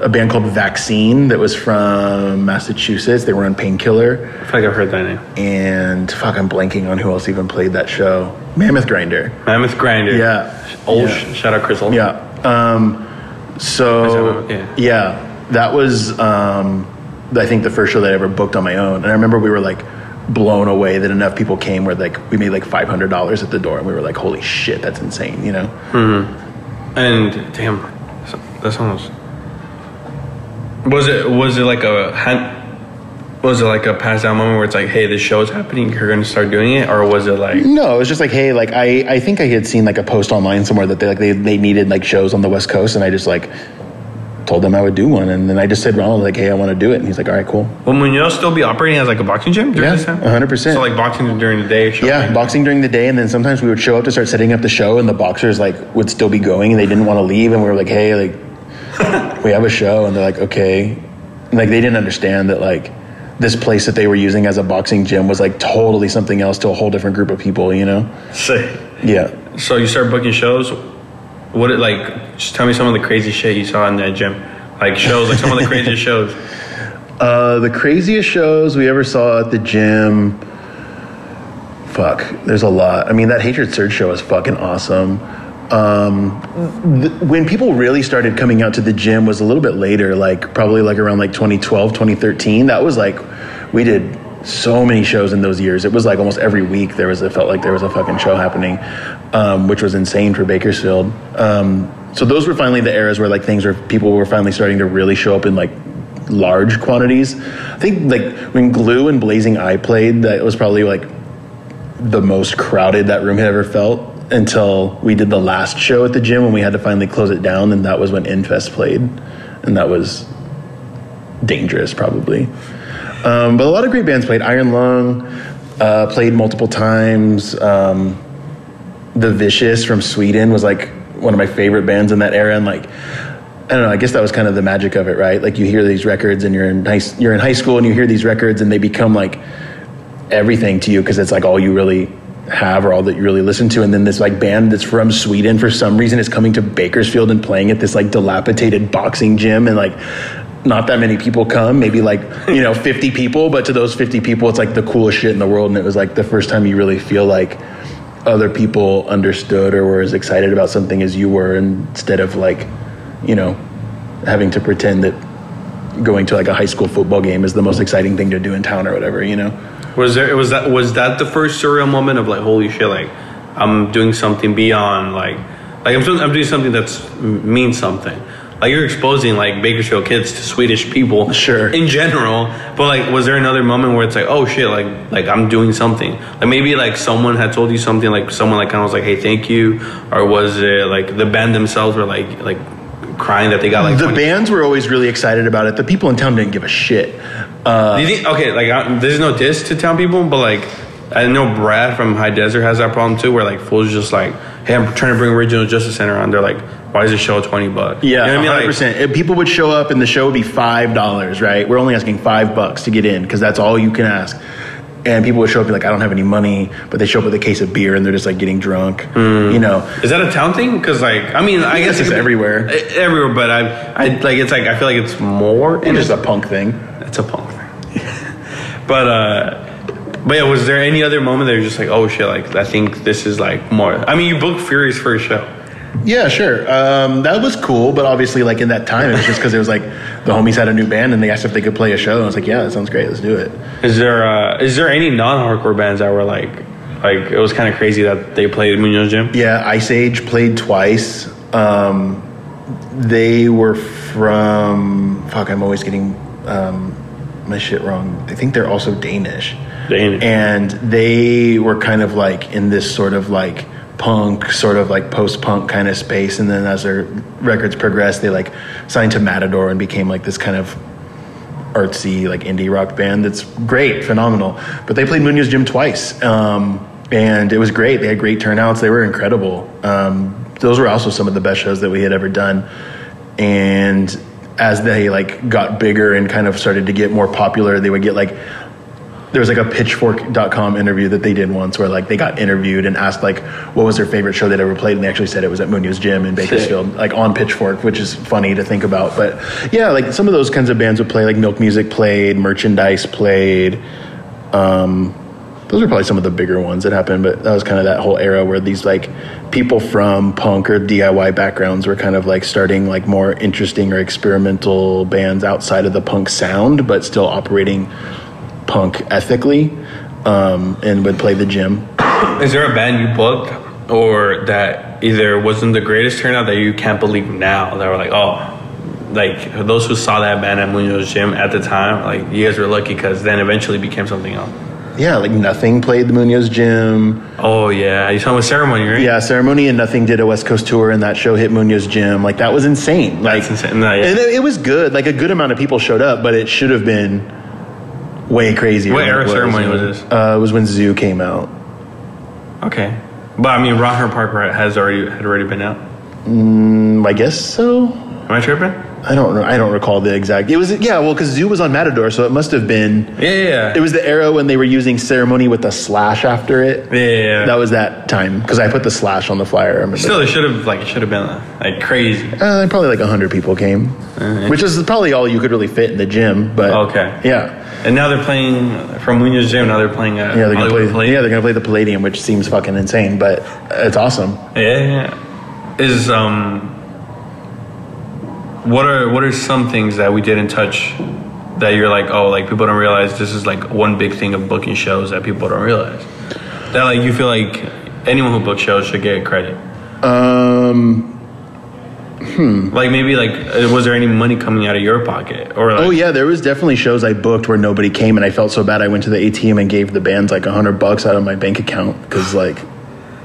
a band called Vaccine that was from Massachusetts. They were on Painkiller, I feel like I've heard that name. and fuck, I'm blanking on who else even played that show. Mammoth Grinder. Mammoth Grinder. Yeah. Old Yeah. shout out Chris. Yeah. Um, so Yeah. yeah. that was um, I think the first show that I ever booked on my own, and I remember we were like blown away that enough people came where like we made like five hundred dollars at the door, and we were like, holy shit, that's insane, you know? Hmm. And damn, that sounds. Was it was it like a hand? Was it like a pass down moment where it's like, hey, this show is happening, you're going to start doing it, or was it like? No, it was just like, hey, like I, I think I had seen like a post online somewhere that they like they, they needed like shows on the West Coast, and I just like told them I would do one, and then I just said Ronald like, hey, I want to do it, and he's like, all right, cool. Will Munoz still be operating as like a boxing gym during Yeah, this time? 100%. So like boxing during the day. show Yeah, boxing during the day, and then sometimes we would show up to start setting up the show, and the boxers like would still be going, and they didn't want to leave, and we were like, "Hey, like, we have a show," and they're like, "Okay," and, like they didn't understand that like this place that they were using as a boxing gym was like totally something else to a whole different group of people, you know? Sick. Yeah. So you start booking shows. What it like? Just tell me some of the crazy shit you saw in that gym, like shows, like some of the craziest shows. Uh, the craziest shows we ever saw at the gym. fuck, there's a lot. I mean, that Hatred Surge show is fucking awesome. Um, th- when people really started coming out to the gym was a little bit later, like probably like around like 2012, 2013. That was like, we did so many shows in those years. It was like almost every week there was, it felt like there was a fucking show happening, um, which was insane for Bakersfield. Um, so those were finally the eras where like things were, people were finally starting to really show up in like large quantities. I think like when Glue and Blazing Eye played, that was probably like the most crowded that room had ever felt until we did the last show at the gym when we had to finally close it down, and that was when Infest played, and that was dangerous probably. Um, but a lot of great bands played. Iron Lung uh, played multiple times. Um, the Vicious from Sweden was like one of my favorite bands in that era, and like I don't know. I guess that was kind of the magic of it, right? Like you hear these records, and you're in high, you're in high school, and you hear these records, and they become like everything to you because it's like all you really have or all that you really listen to and then this like band that's from Sweden for some reason is coming to Bakersfield and playing at this like dilapidated boxing gym and like not that many people come maybe like you know 50 people but to those 50 people it's like the coolest shit in the world and it was like the first time you really feel like other people understood or were as excited about something as you were instead of like you know having to pretend that going to like a high school football game is the most exciting thing to do in town or whatever you know Was there was that was that the first surreal moment of like holy shit like I'm doing something beyond like like I'm I'm doing something that's means something. Like you're exposing like Bakersfield kids to Swedish people, Sure. in general. But like, was there another moment where it's like, oh shit, like like I'm doing something? Like maybe like someone had told you something, like someone like kind of was like, hey, thank you, or was it like the band themselves were like like crying that they got like the 20 bands were always really excited about it the people in town didn't give a shit uh, Do you think okay, like I, there's no diss to town people, but like I know Brad from High Desert has that problem too, where like fools just like, hey, I'm trying to bring Regional Justice Center on. They're like, why is the show twenty bucks? Yeah, you know what I mean? 100%. Like, people would show up and the show would be five dollars, right? We're only asking five bucks to get in because that's all you can ask. And people would show up and be like, I don't have any money, but they show up with a case of beer and they're just like getting drunk. You know, is that a town thing? Because like, I mean, I guess guess it's be- everywhere. everywhere. But I, I like it's like I feel like it's more. it's just a punk thing. It's a punk thing. but uh but yeah, was there any other moment that you're just like, oh shit, like I think this is like more I mean you booked Fury's first show. Yeah, sure. Um, that was cool, but obviously, like in that time, it was just because it was like the homies had a new band and they asked if they could play a show. And I was like, yeah, that sounds great. Let's do it. Is there uh is there any non hardcore bands that were like like it was kind of crazy that they played Munoz Gym? Yeah, Iceage played twice. Um, they were from fuck. I'm always getting um, my shit wrong. I think they're also Danish. Danish. and they were kind of like in this sort of like punk, sort of like post punk kind of space. And then as their records progressed, they like signed to Matador and became like this kind of artsy like indie rock band that's great phenomenal. But they played munoz gym twice um, and it was great. They had great turnouts. They were incredible. Um, those were also some of the best shows that we had ever done. And as they like got bigger and kind of started to get more popular they would get like there was like a pitchfork.com interview that they did once where like they got interviewed and asked like what was their favorite show they'd ever played and they actually said it was at Munoz Gym in Bakersfield like on Pitchfork which is funny to think about. But yeah like some of those kinds of bands would play like Milk Music played merchandise played um, those are probably some of the bigger ones that happened but that was kind of that whole era where these like people from punk or DIY backgrounds were kind of like starting like more interesting or experimental bands outside of the punk sound but still operating punk ethically um, and would play the gym. Is there a band you booked or that either wasn't the greatest turnout that you can't believe now that were like, oh, like those who saw that band at Munoz Gym at the time, like you guys were lucky because then eventually became something else. Yeah, like Nothing played the Munoz Gym. Oh yeah, you talking about ceremony, right? Yeah, Ceremony and Nothing did a West Coast tour, and that show hit Munoz Gym. Like that was insane. Like That's insane. No, yeah. and it, it was good. Like a good amount of people showed up, but it should have been way crazier. What era. Ceremony was this? Uh, it was when Zoo came out. Okay, but I mean, Rohnert Park has already had already been out. Mm, I guess so. Am I tripping? I don't know. I don't recall the exact. It was yeah. Well, because Zoo was on Matador, so it must have been. Yeah, yeah, yeah. It was the era when they were using ceremony with a slash after it. Yeah, yeah, yeah. That was that time because I put the slash on the flyer. I. Still, it should have like it should have been like crazy. Uh, probably like hundred people came, which is probably all you could really fit in the gym. But Okay. yeah, And now they're playing from Munoz Gym. Now they're playing at yeah, they're gonna Hollywood play. Palladium. Yeah, they're gonna play the Palladium, which seems fucking insane, but it's awesome. Yeah, yeah, yeah. Is um, what are what are some things that we didn't touch that you're like, oh, like people don't realize this is like one big thing of booking shows that people don't realize that like you feel like anyone who books shows should get credit. Um. Like maybe like uh, was there any money coming out of your pocket or like, Oh yeah, there was definitely shows I booked where nobody came, and I felt so bad. I went to the ATM and gave the bands like a hundred bucks out of my bank account because like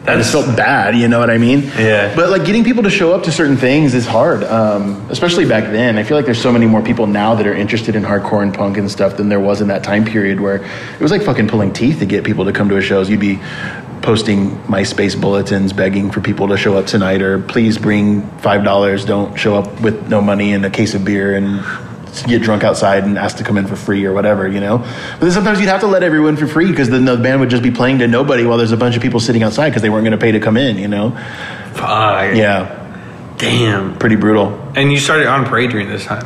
I just felt bad. You know what I mean? Yeah. But like getting people to show up to certain things is hard, um, especially back then. I feel like there's so many more people now that are interested in hardcore and punk and stuff than there was in that time period where it was like fucking pulling teeth to get people to come to a shows. You'd be posting MySpace bulletins begging for people to show up tonight or please bring five dollars. Don't show up with no money and a case of beer and get drunk outside and ask to come in for free or whatever, you know. But then sometimes you'd have to let everyone for free because then the band would just be playing to nobody while there's a bunch of people sitting outside because they weren't going to pay to come in, you know. fuck, Yeah, damn. pretty brutal. And you started on parade during this time.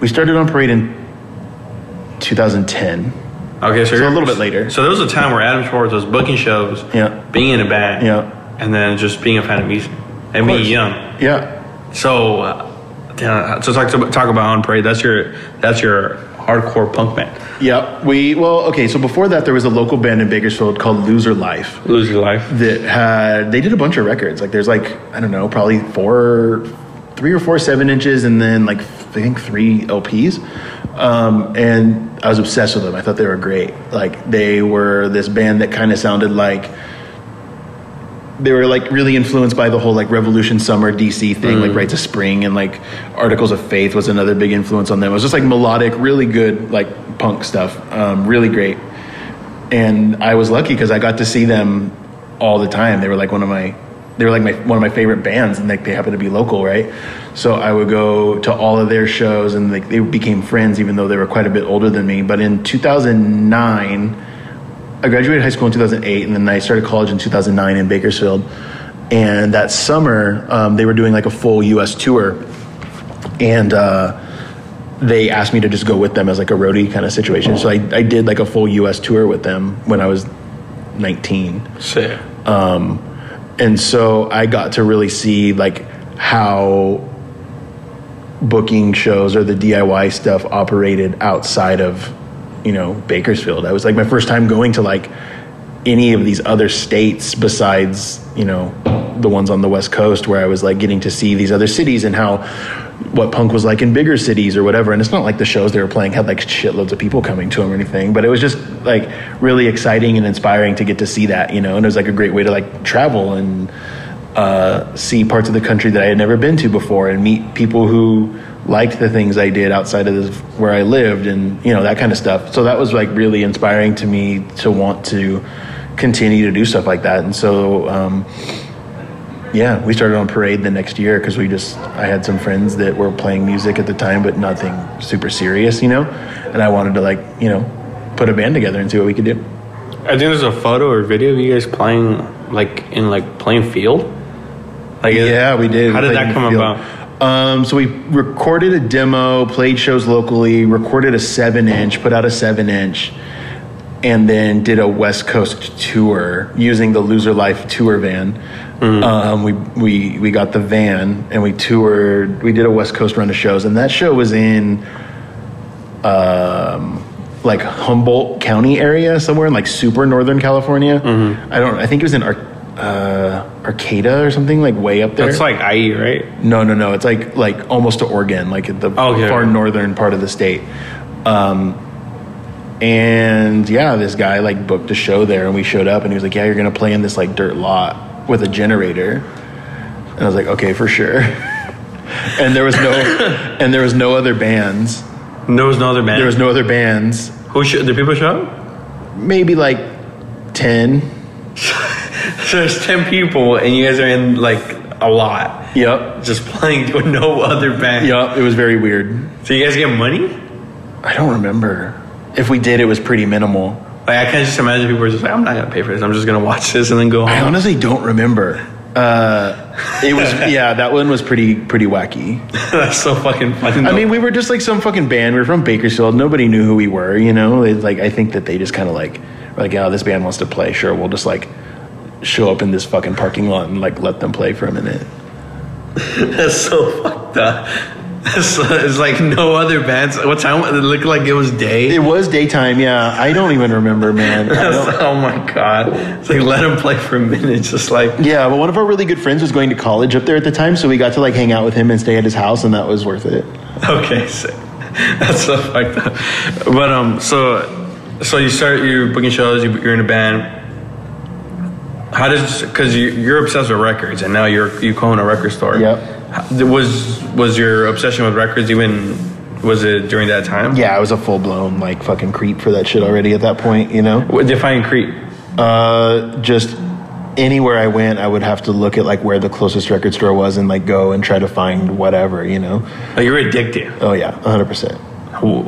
We started on parade in 2010. Okay, so, So a little bit later. So there was a time where Adam Schwartz was booking shows, Yeah. being in a band, Yeah. and then just being a fan of music and being young. Yeah. So, uh, so talk to, talk about on parade. That's your that's your hardcore punk band. Yeah. We well, okay. So before that, there was a local band in Bakersfield called Loser Life Loser life. that had they did a bunch of records. Like there's like I don't know, probably four, three or four seven inches, and then like I think three LPs. Um, and I was obsessed with them. I thought they were great. Like they were this band that kind of sounded like they were like really influenced by the whole like Revolution Summer DC thing, like Rites of Spring, and like Articles of Faith was another big influence on them. It was just like melodic, really good like punk stuff, um, really great. And I was lucky because I got to see them all the time. They were like one of my, they were like my one of my favorite bands, and like they happened to be local, right? So I would go to all of their shows, and like they became friends, even though they were quite a bit older than me. But in 2009. I graduated high school in 2008, and then I started college in 2009 in Bakersfield. And that summer, um, they were doing like a full U.S. tour, and uh, they asked me to just go with them as like a roadie kind of situation. So I, I did like a full U.S. tour with them when I was 19 Sick. and so I got to really see like how booking shows or the DIY stuff operated outside of you know Bakersfield. I was like my first time going to like any of these other states besides you know the ones on the west coast where I was like getting to see these other cities and how what punk was like in bigger cities or whatever and it's not like the shows they were playing had like shitloads of people coming to them or anything but it was just like really exciting and inspiring to get to see that you know and it was like a great way to like travel and uh, see parts of the country that I had never been to before and meet people who liked the things I did outside of this, where I lived and you know that kind of stuff. So that was like really inspiring to me to want to continue to do stuff like that. And so um, yeah, we started on parade the next year because we just I had some friends that were playing music at the time, but nothing super serious, you know. And I wanted to like you know put a band together and see what we could do. I think there's a photo or video of you guys playing like in like playing field. Like Yeah, we did. How did that come about? Um, so we recorded a demo, played shows locally, recorded a seven inch, put out a seven inch, and then did a West Coast tour using the Loser Life tour van. Um, we we we got the van and we toured. We did a West Coast run of shows, and that show was in um, like Humboldt County area, somewhere in like super northern California. I don't. I think it was in Ar- uh, Arcata or something, like way up there. That's like IE, right? No, no, no. It's like like almost to Oregon, like at the Okay. far northern part of the state. Um, and yeah, this guy like booked a show there, and we showed up, and he was like, "Yeah, you're gonna play in this like dirt lot with a generator." And I was like, "Okay, for sure." and there was no, and there was no other bands. There was no other band. There was no other bands. Who sh- did people show up? Maybe like ten. So there's ten people, and you guys are in like a lot. Yep. Just playing with no other band. Yep. It was very weird. So you guys get money? I don't remember. If we did, it was pretty minimal. Like I can't just imagine people were just like, I'm not gonna pay for this. I'm just gonna watch this and then go I honestly don't remember. Uh, it was yeah, that one was pretty pretty wacky. That's so fucking funny. I mean, we were just like some fucking band. We were from Bakersfield. Nobody knew who we were. You know, like I think that they just kind of like were like, oh, this band wants to play. Sure, we'll just like show up in this fucking parking lot and like let them play for a minute. that's so fucked up. It's, it's like no other bands. What time? It looked like it was day. It was daytime. Yeah, I don't even remember, man. Oh my god! It's like let him play for a minute, just like Yeah, but one of our really good friends was going to college up there at the time, so we got to like hang out with him and stay at his house, and that was worth it. okay, sick. That's so fucked up. But um, so so you start you booking shows. You, you're in a band. How does because you, you're obsessed with records, and now you're you co-own a record store. Yep. How- Was was your obsession with records even was it during that time? Yeah, I was a full blown like fucking creep for that shit already at that point, you know. What- Define creep. Uh, just anywhere I went, I would have to look at like where the closest record store was and like go and try to find whatever, you know. Like you're addicted. Oh yeah, hundred percent. Who-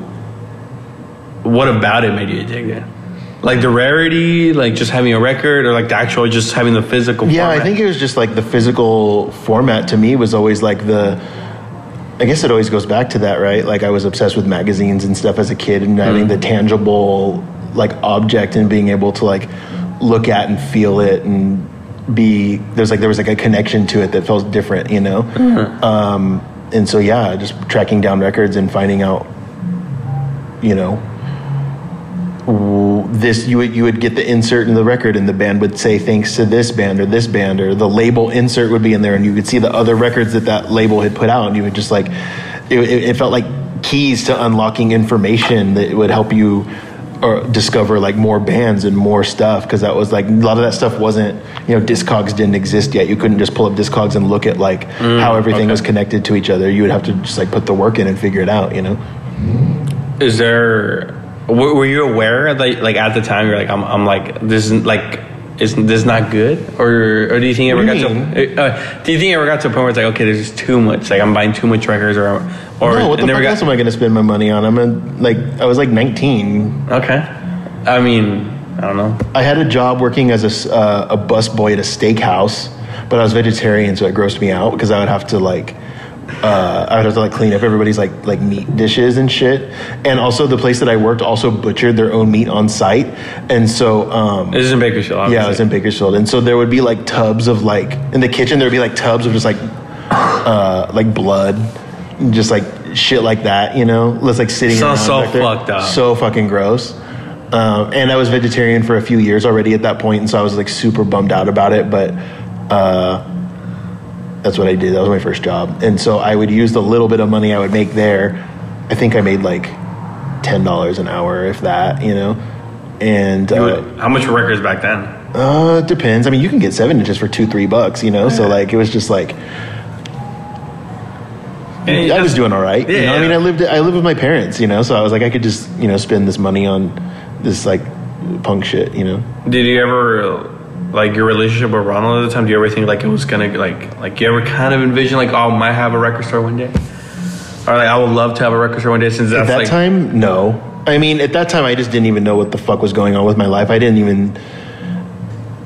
What about it made you addicted? Like the rarity, like just having a record, or like the actual just having the physical. Yeah, I think it was just like the physical format to me was always like the. I guess it always goes back to that, right? Like I was obsessed with magazines and stuff as a kid, and having the tangible like object and being able to like look at and feel it and be there's like there was like a connection to it that felt different, you know. Um, and so yeah, just tracking down records and finding out, you know, this you would you would get the insert in the record and the band would say thanks to this band or this band or the label insert would be in there and you could see the other records that that label had put out and you would just like it, it, felt like keys to unlocking information that would help you or discover like more bands and more stuff because that was like a lot of that stuff wasn't you know discogs didn't exist yet you couldn't just pull up discogs and look at like mm, how everything okay. was connected to each other you would have to just like put the work in and figure it out you know Is there? Were, were you aware that like at the time you're like I'm I'm like this is like is this not good or or do you think you ever got you to uh, do you think ever got to a point where it's like okay there's is too much like I'm buying too much records or or no, what the it never fuck got else am I going to spend my money on? I'm a, like, I was like 19. okay I mean I don't know I had a job working as a, uh, a bus boy at a steakhouse, but I was vegetarian, so it grossed me out because I would have to like, uh, I would have to like clean up everybody's like like meat dishes and shit. And also, the place that I worked also butchered their own meat on site, and so um, this is in Bakersfield yeah, I was in Bakersfield, and so there would be like tubs of like in the kitchen. There would be like tubs of just like uh, like blood, and just like shit like that. You know, it's like sitting. So there. fucked up. So fucking gross. Um, and I was vegetarian for a few years already at that point, and so I was like super bummed out about it. But uh, that's what I did. That was my first job, and so I would use the little bit of money I would make there. I think I made like ten dollars an hour, if that. You know. And You uh, how much were records back then? uh, it depends. I mean, you can get seven inches for two, three bucks, you know. So like, it was just like And I was doing all right. you Yeah, know, I mean, I lived I lived with my parents, you know. So I was like, I could just you know spend this money on this like punk shit, you know. Did you ever like your relationship with Ronald at the time? Do you ever think like it was gonna like like you ever kind of envision like oh I might have a record store one day, or like I would love to have a record store one day since At that like time, no. I mean, at that time, I just didn't even know what the fuck was going on with my life. I didn't even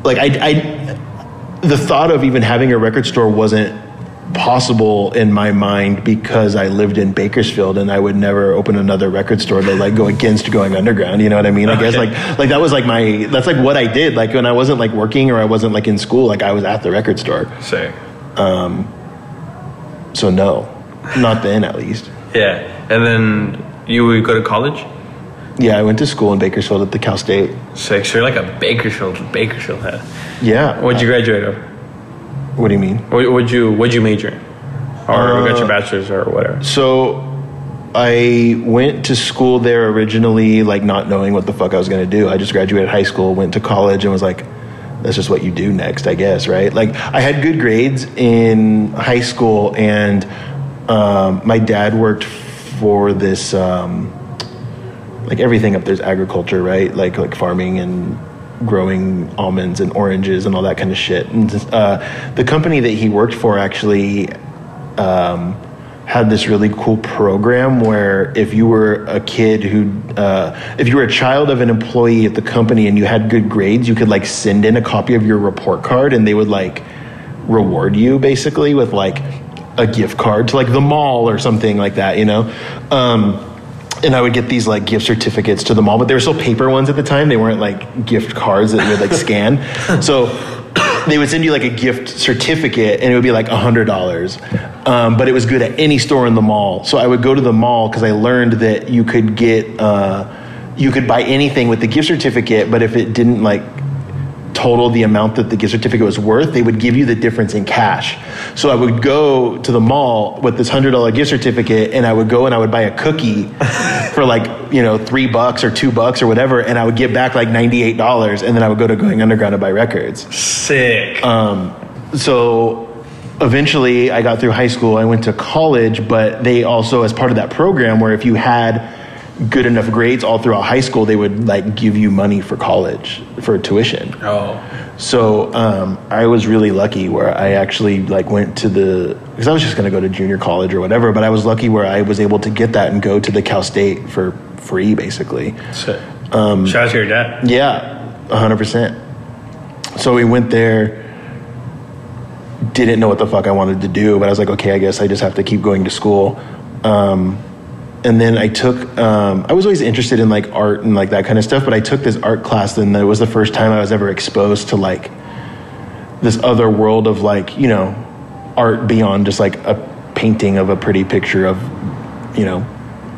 like I, I the thought of even having a record store wasn't possible in my mind because I lived in Bakersfield and I would never open another record store to like go against going underground. You know what I mean? I guess like like that was like my that's like what I did. Like when I wasn't like working or I wasn't like in school, like I was at the record store. say Um So no, not then at least. yeah, and then you would go to college. Yeah, I went to school in Bakersfield at the Cal State. Sick. So you're like a Bakersfield Bakersfield head. Yeah. What'd you graduate of? What do you mean? What would you what'd you major in? Or got your Uh, bachelor's or whatever? So I went to school there originally, like not knowing what the fuck I was going to do. I just graduated high school, went to college, and was like, that's just what you do next, I guess, right? Like I had good grades in high school, and um, my dad worked for this, um, like everything up there's agriculture, right? Like like farming and growing almonds and oranges and all that kind of shit. And uh, the company that he worked for actually um, had this really cool program where if you were a kid who, uh, if you were a child of an employee at the company and you had good grades, you could like send in a copy of your report card and they would like reward you basically with like a gift card to like the mall or something like that, you know? Um, and I would get these like gift certificates to the mall, but they were still paper ones at the time. They weren't like gift cards that you would like scan. So they would send you like a gift certificate and it would be like a hundred dollars. Um, but it was good at any store in the mall. So I would go to the mall because I learned that you could get, uh, you could buy anything with the gift certificate, but if it didn't like total the amount that the gift certificate was worth, they would give you the difference in cash. So I would go to the mall with this hundred dollar gift certificate, and I would go and I would buy a cookie for like you know three bucks or two bucks or whatever, and I would get back like ninety eight dollars, and then I would go to Going Underground to buy records. Sick. Um, so eventually, I got through high school. I went to college, but they also, as part of that program, where if you had good enough grades all throughout high school, they would like give you money for college for tuition. oh. So um, I was really lucky where I actually like went to the because I was just going to go to junior college or whatever, but I was lucky where I was able to get that and go to the Cal State for free, basically. Um, Shout out to your dad. Yeah, hundred percent. So we went there. Didn't know what the fuck I wanted to do, but I was like, okay, I guess I just have to keep going to school. Um, and then I took. Um, I was always interested in like art and like that kind of stuff, but I took this art class, and it was the first time I was ever exposed to like this other world of like you know art beyond just like a painting of a pretty picture of you know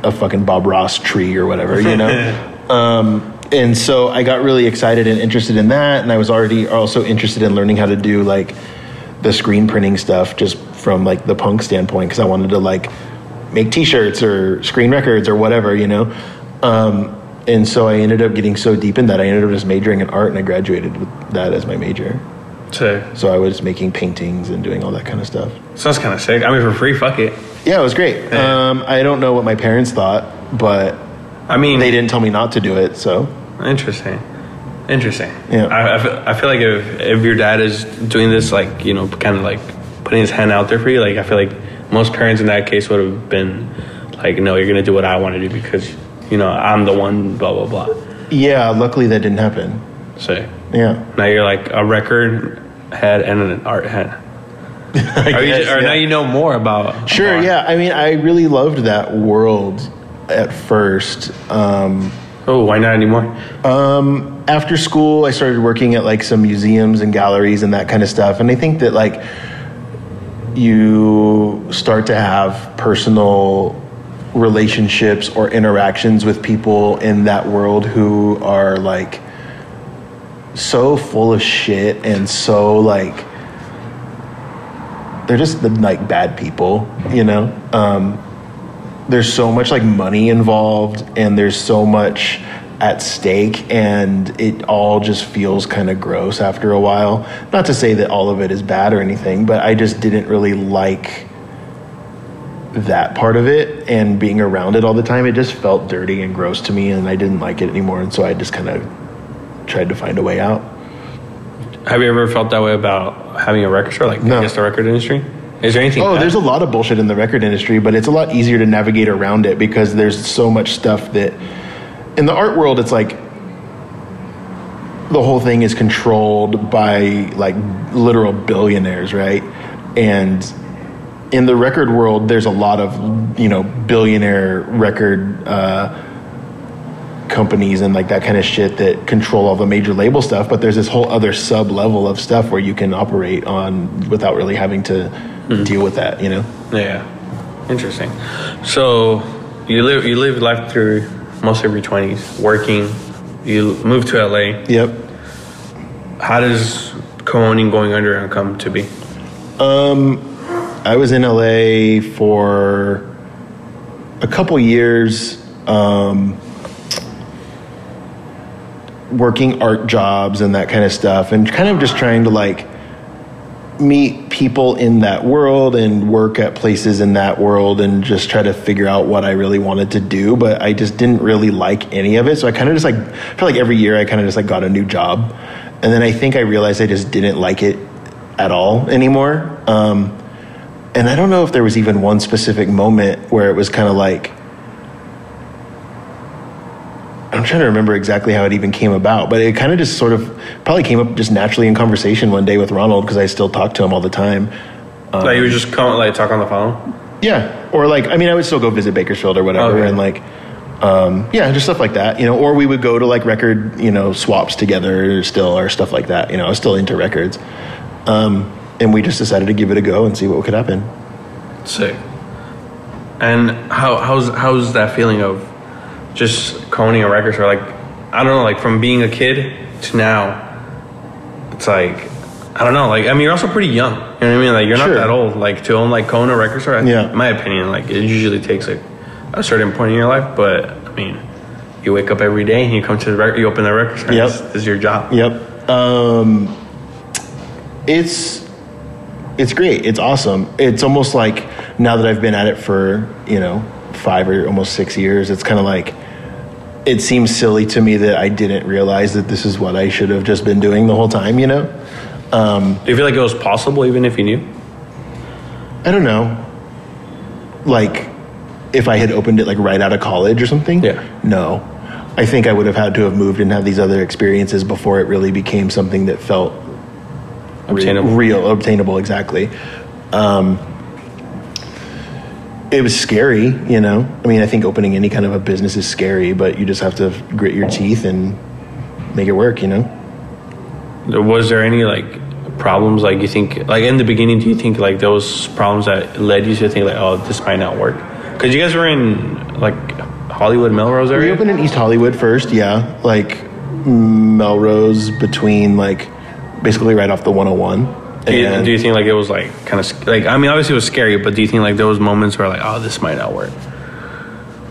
a fucking Bob Ross tree or whatever, you know. um, and so I got really excited and interested in that, and I was already also interested in learning how to do like the screen printing stuff just from like the punk standpoint because I wanted to like make T-shirts or screen records or whatever, you know. Um, and so I ended up getting so deep in that I ended up just majoring in art, and I graduated with that as my major. Sick. So I was making paintings and doing all that kind of stuff. Sounds kind of sick. I mean, for free, fuck it. Yeah, it was great. Yeah. Um, I don't know what my parents thought, but I mean, they didn't tell me not to do it. So Interesting. Interesting. Yeah. I, I, feel, I feel like if, if your dad is doing this, like, you know, kind of like putting his hand out there for you, like, I feel like most parents in that case would have been like, no, you're going to do what I want to do because, you know, I'm the one, blah, blah, blah. yeah, luckily that didn't happen. So Yeah, now you're like a record head and an art head. I Or, you, or yeah. now you know more about. Sure, art. yeah. I mean, I really loved that world at first. Um, Oh, why not anymore? um, after school, I started working at like some museums and galleries and that kind of stuff. And I think that like you start to have personal relationships or interactions with people in that world who are like so full of shit and so like they're just like bad people, you know. Um, there's so much like money involved, and there's so much at stake, and it all just feels kind of gross after a while. Not to say that all of it is bad or anything, but I just didn't really like that part of it and being around it all the time. It just felt dirty and gross to me, and I didn't like it anymore. And so I just kind of tried to find a way out. Have you ever felt that way about having a record store, like No. Guess the record industry? Is there anything? Oh, bad? there's a lot of bullshit in the record industry, but it's a lot easier to navigate around it because there's so much stuff that in the art world it's like the whole thing is controlled by like literal billionaires, right? And in the record world there's a lot of, you know, billionaire record uh companies and like that kind of shit that control all the major label stuff but there's this whole other sub level of stuff where you can operate on without really having to deal with that you know Yeah, interesting. So you live you live life through most of your twenties working. You moved to LA. yep How does co-owning going underground come to be? Um, i was in la for a couple years um, working art jobs and that kind of stuff and kind of just trying to like meet people in that world and work at places in that world and just try to figure out what I really wanted to do. But I just didn't really like any of it. So I kind of just like, I feel like every year I kind of just like got a new job. And then I think I realized I just didn't like it at all anymore. Um, and I don't know if there was even one specific moment where it was kind of like, I'm trying to remember exactly how it even came about, but it kind of just sort of probably came up just naturally in conversation one day with Ronald because I still talk to him all the time. Um, like you would just come like talk on the phone. Yeah, or like I mean, I would still go visit Bakersfield or whatever, Okay. and like, um, yeah, just stuff like that, you know. Or we would go to like record, you know, swaps together still, or stuff like that. You know, I was still into records, um, and we just decided to give it a go and see what could happen. Sick. And how how's how's that feeling of just owning a record store? Like I don't know, like from being a kid to now, it's like I don't know. Like I mean, you're also pretty young. You know what I mean? Like you're Sure. not that old. Like to own like own a record store. I- Yeah. In my opinion, like it usually takes like a certain point in your life. But I mean, you wake up every day and you come to the record. You open the record store. Yep. This, this is your job. Yep. Um, it's it's great. It's awesome. It's almost like now that I've been at it for you know five or almost six years, it's kind of like it seems silly to me that I didn't realize that this is what I should have just been doing the whole time. You know. Um, Do you feel like it was possible even if you knew? I don't know. Like, if I had opened it like right out of college or something. Yeah. No, I think I would have had to have moved and had these other experiences before it really became something that felt re- real, obtainable. Exactly. Um, it was scary, you know. I mean, I think opening any kind of a business is scary, but you just have to grit your teeth and make it work, you know. was there any like problems like you think like in the beginning do you think like those problems that led you to think like oh this might not work because you guys were in like hollywood melrose area We opened in East Hollywood first, yeah, like Melrose between like basically right off the 101. Do you, And- do you think like it was like kind of like i mean obviously it was scary but do you think like there was moments where like oh this might not work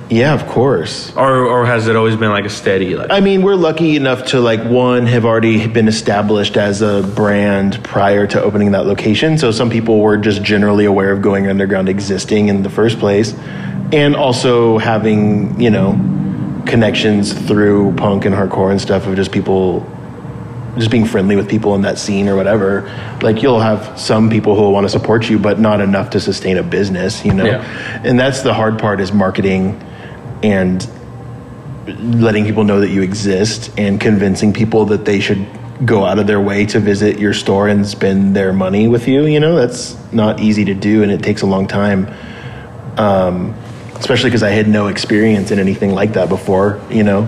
yeah, of course. or or has it always been like a steady like I mean, we're lucky enough to like one have already been established as a brand prior to opening that location. So some people were just generally aware of going underground existing in the first place, and also having you know connections through punk and hardcore and stuff of just people just being friendly with people in that scene or whatever. Like you'll have some people who will want to support you, but not enough to sustain a business, you know. Yeah. And that's the hard part is marketing and letting people know that you exist and convincing people that they should go out of their way to visit your store and spend their money with you. You know, that's not easy to do and it takes a long time. Um, especially because I had no experience in anything like that before, you know.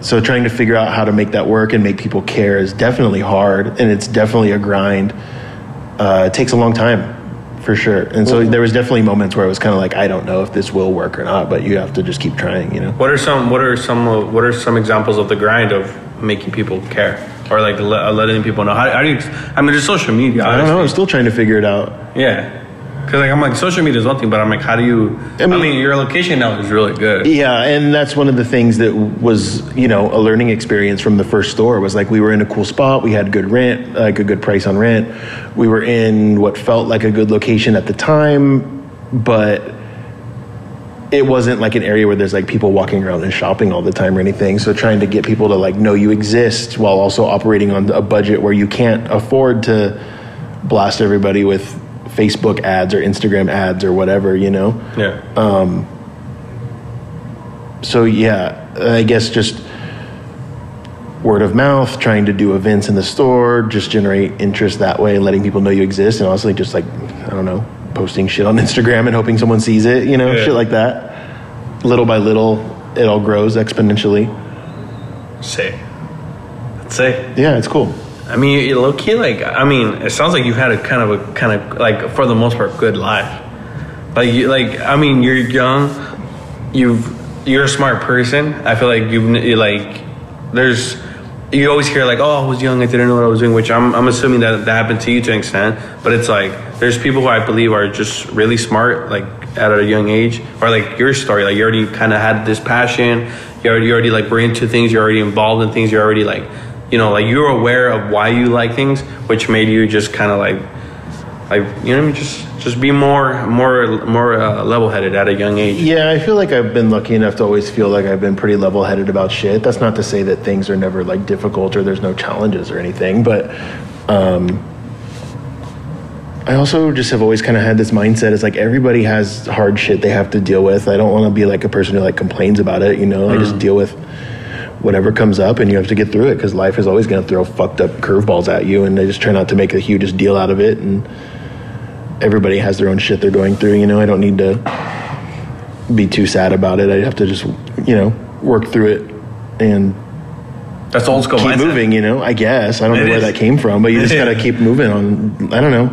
So trying to figure out how to make that work and make people care is definitely hard and it's definitely a grind. Uh, it takes a long time for sure. And so there was definitely moments where I was kind of like, I don't know if this will work or not, but you have to just keep trying, you know? what are some what are some of- what are some examples of the grind of making people care or like uh, letting people know how, how do you i mean there's social media I don't know. I'm still trying to figure it out. Yeah. Because like I'm like social media is one thing, but I'm like, how do you? I mean, mean- your location now is really good. Yeah, and that's one of the things that was, you know, a learning experience from the first store was like we were in a cool spot, we had good rent, like a good price on rent. We were in what felt like a good location at the time, but it wasn't like an area where there's like people walking around and shopping all the time or anything. So trying to get people to like know you exist while also operating on a budget where you can't afford to blast everybody with Facebook ads or Instagram ads or whatever, you know Yeah. Um, so yeah, I guess just word of mouth, trying to do events in the store, just generate interest that way, letting people know you exist, and honestly, just like I don't know, posting shit on Instagram and hoping someone sees it, you know, Yeah. shit like that. Little by little, it all grows exponentially. Say. Let's say. Yeah, it's cool. I mean, you low key, like, I mean, it sounds like you've had a kind of a kind of like for the most part good life. Like, you, like, I mean, you're young, you've you're a smart person. I feel like you've you like there's you always hear like, oh, I was young, I didn't know what I was doing, which I'm I'm assuming that that happened to you to an extent. But it's like there's people who I believe are just really smart, like at a young age, or like your story, like you already kind of had this passion, you already you already like were into things, you're already involved in things, you're already like you know, like you're aware of why you like things, which made you just kind of like, like you know, I mean, just just be more more more uh, level headed at a young age. Yeah, I feel like I've been lucky enough to always feel like I've been pretty level headed about shit. That's not to say that things are never like difficult or there's no challenges or anything, but um, I also just have always kind of had this mindset. It's like everybody has hard shit they have to deal with. I don't want to be like a person who like complains about it. You know, I just deal with whatever comes up, and you have to get through it because life is always going to throw fucked up curveballs at you, and I just try not to make the hugest deal out of it. And everybody has their own shit they're going through. You know, I don't need to be too sad about it. I have to just you know work through it and That's old school keep mindset. moving. You know, I guess I don't It know where is. that came from, but you just gotta keep moving on. I don't know.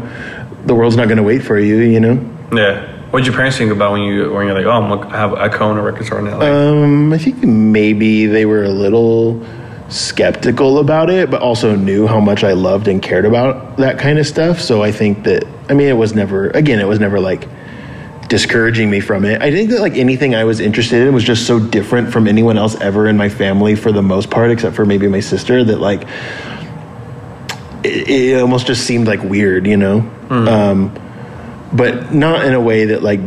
The world's not going to wait for you. You know. Yeah. What did your parents think about when you when you're like, oh, I'm, I have I co-own a record store now? Like, Um, I think maybe they were a little skeptical about it, but also knew how much I loved and cared about that kind of stuff. So I think that I mean, it was never again, it was never like discouraging me from it. I think that like anything I was interested in was just so different from anyone else ever in my family for the most part, except for maybe my sister. That like it, it almost just seemed like weird, you know. Um, but not in a way that like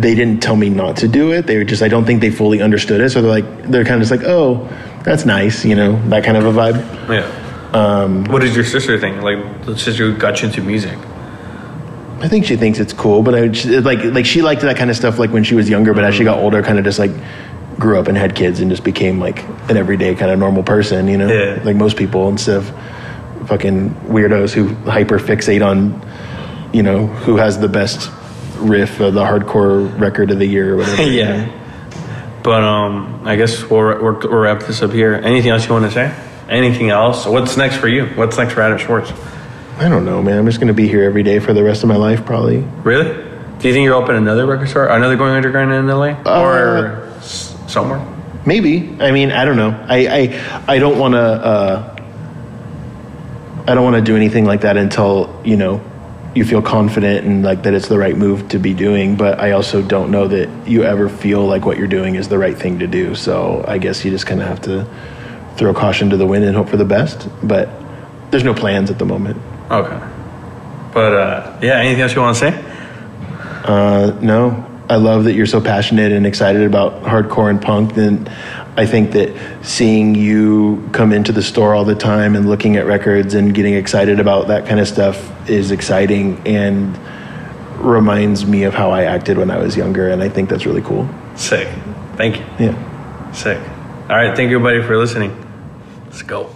they didn't tell me not to do it. They were just I don't think they fully understood it. So they're like they're kind of just like oh that's nice, you know that kind of a vibe. yeah. Um, What did your sister think? Like, the sister who got you into music. I think she thinks it's cool, but I she- like like she liked that kind of stuff like when she was younger. But as she got older, kind of just like grew up and had kids and just became like an everyday kind of normal person, you know, Yeah. like most people instead of fucking weirdos who hyper fixate on you know who has the best riff of the hardcore record of the year or whatever. you know? yeah. But um, I guess we'll, we'll, we'll wrap this up here. Anything else you want to say? Anything else? What's next for you? What's next for Adam Schwartz? I don't know, man. I'm just gonna be here every day for the rest of my life, probably. Really? Do you think you'll open another record store? Another going underground in LA? or s- somewhere? Maybe. I mean, I don't know. I I, I don't want to. Uh, I don't want to do anything like that until you know you feel confident and like that it's the right move to be doing. But I also don't know that you ever feel like what you're doing is the right thing to do. So I guess you just kind of have to throw caution to the wind and hope for the best. But there's no plans at the moment. Okay. But uh, yeah, anything else you want to say? Uh, no, I love that you're so passionate and excited about hardcore and punk. And I think that seeing you come into the store all the time and looking at records and getting excited about that kind of stuff is exciting and reminds me of how I acted when I was younger. And I think that's really cool. Sick. Thank you. Yeah. Sick. All right. Thank you, everybody, for listening. Let's go.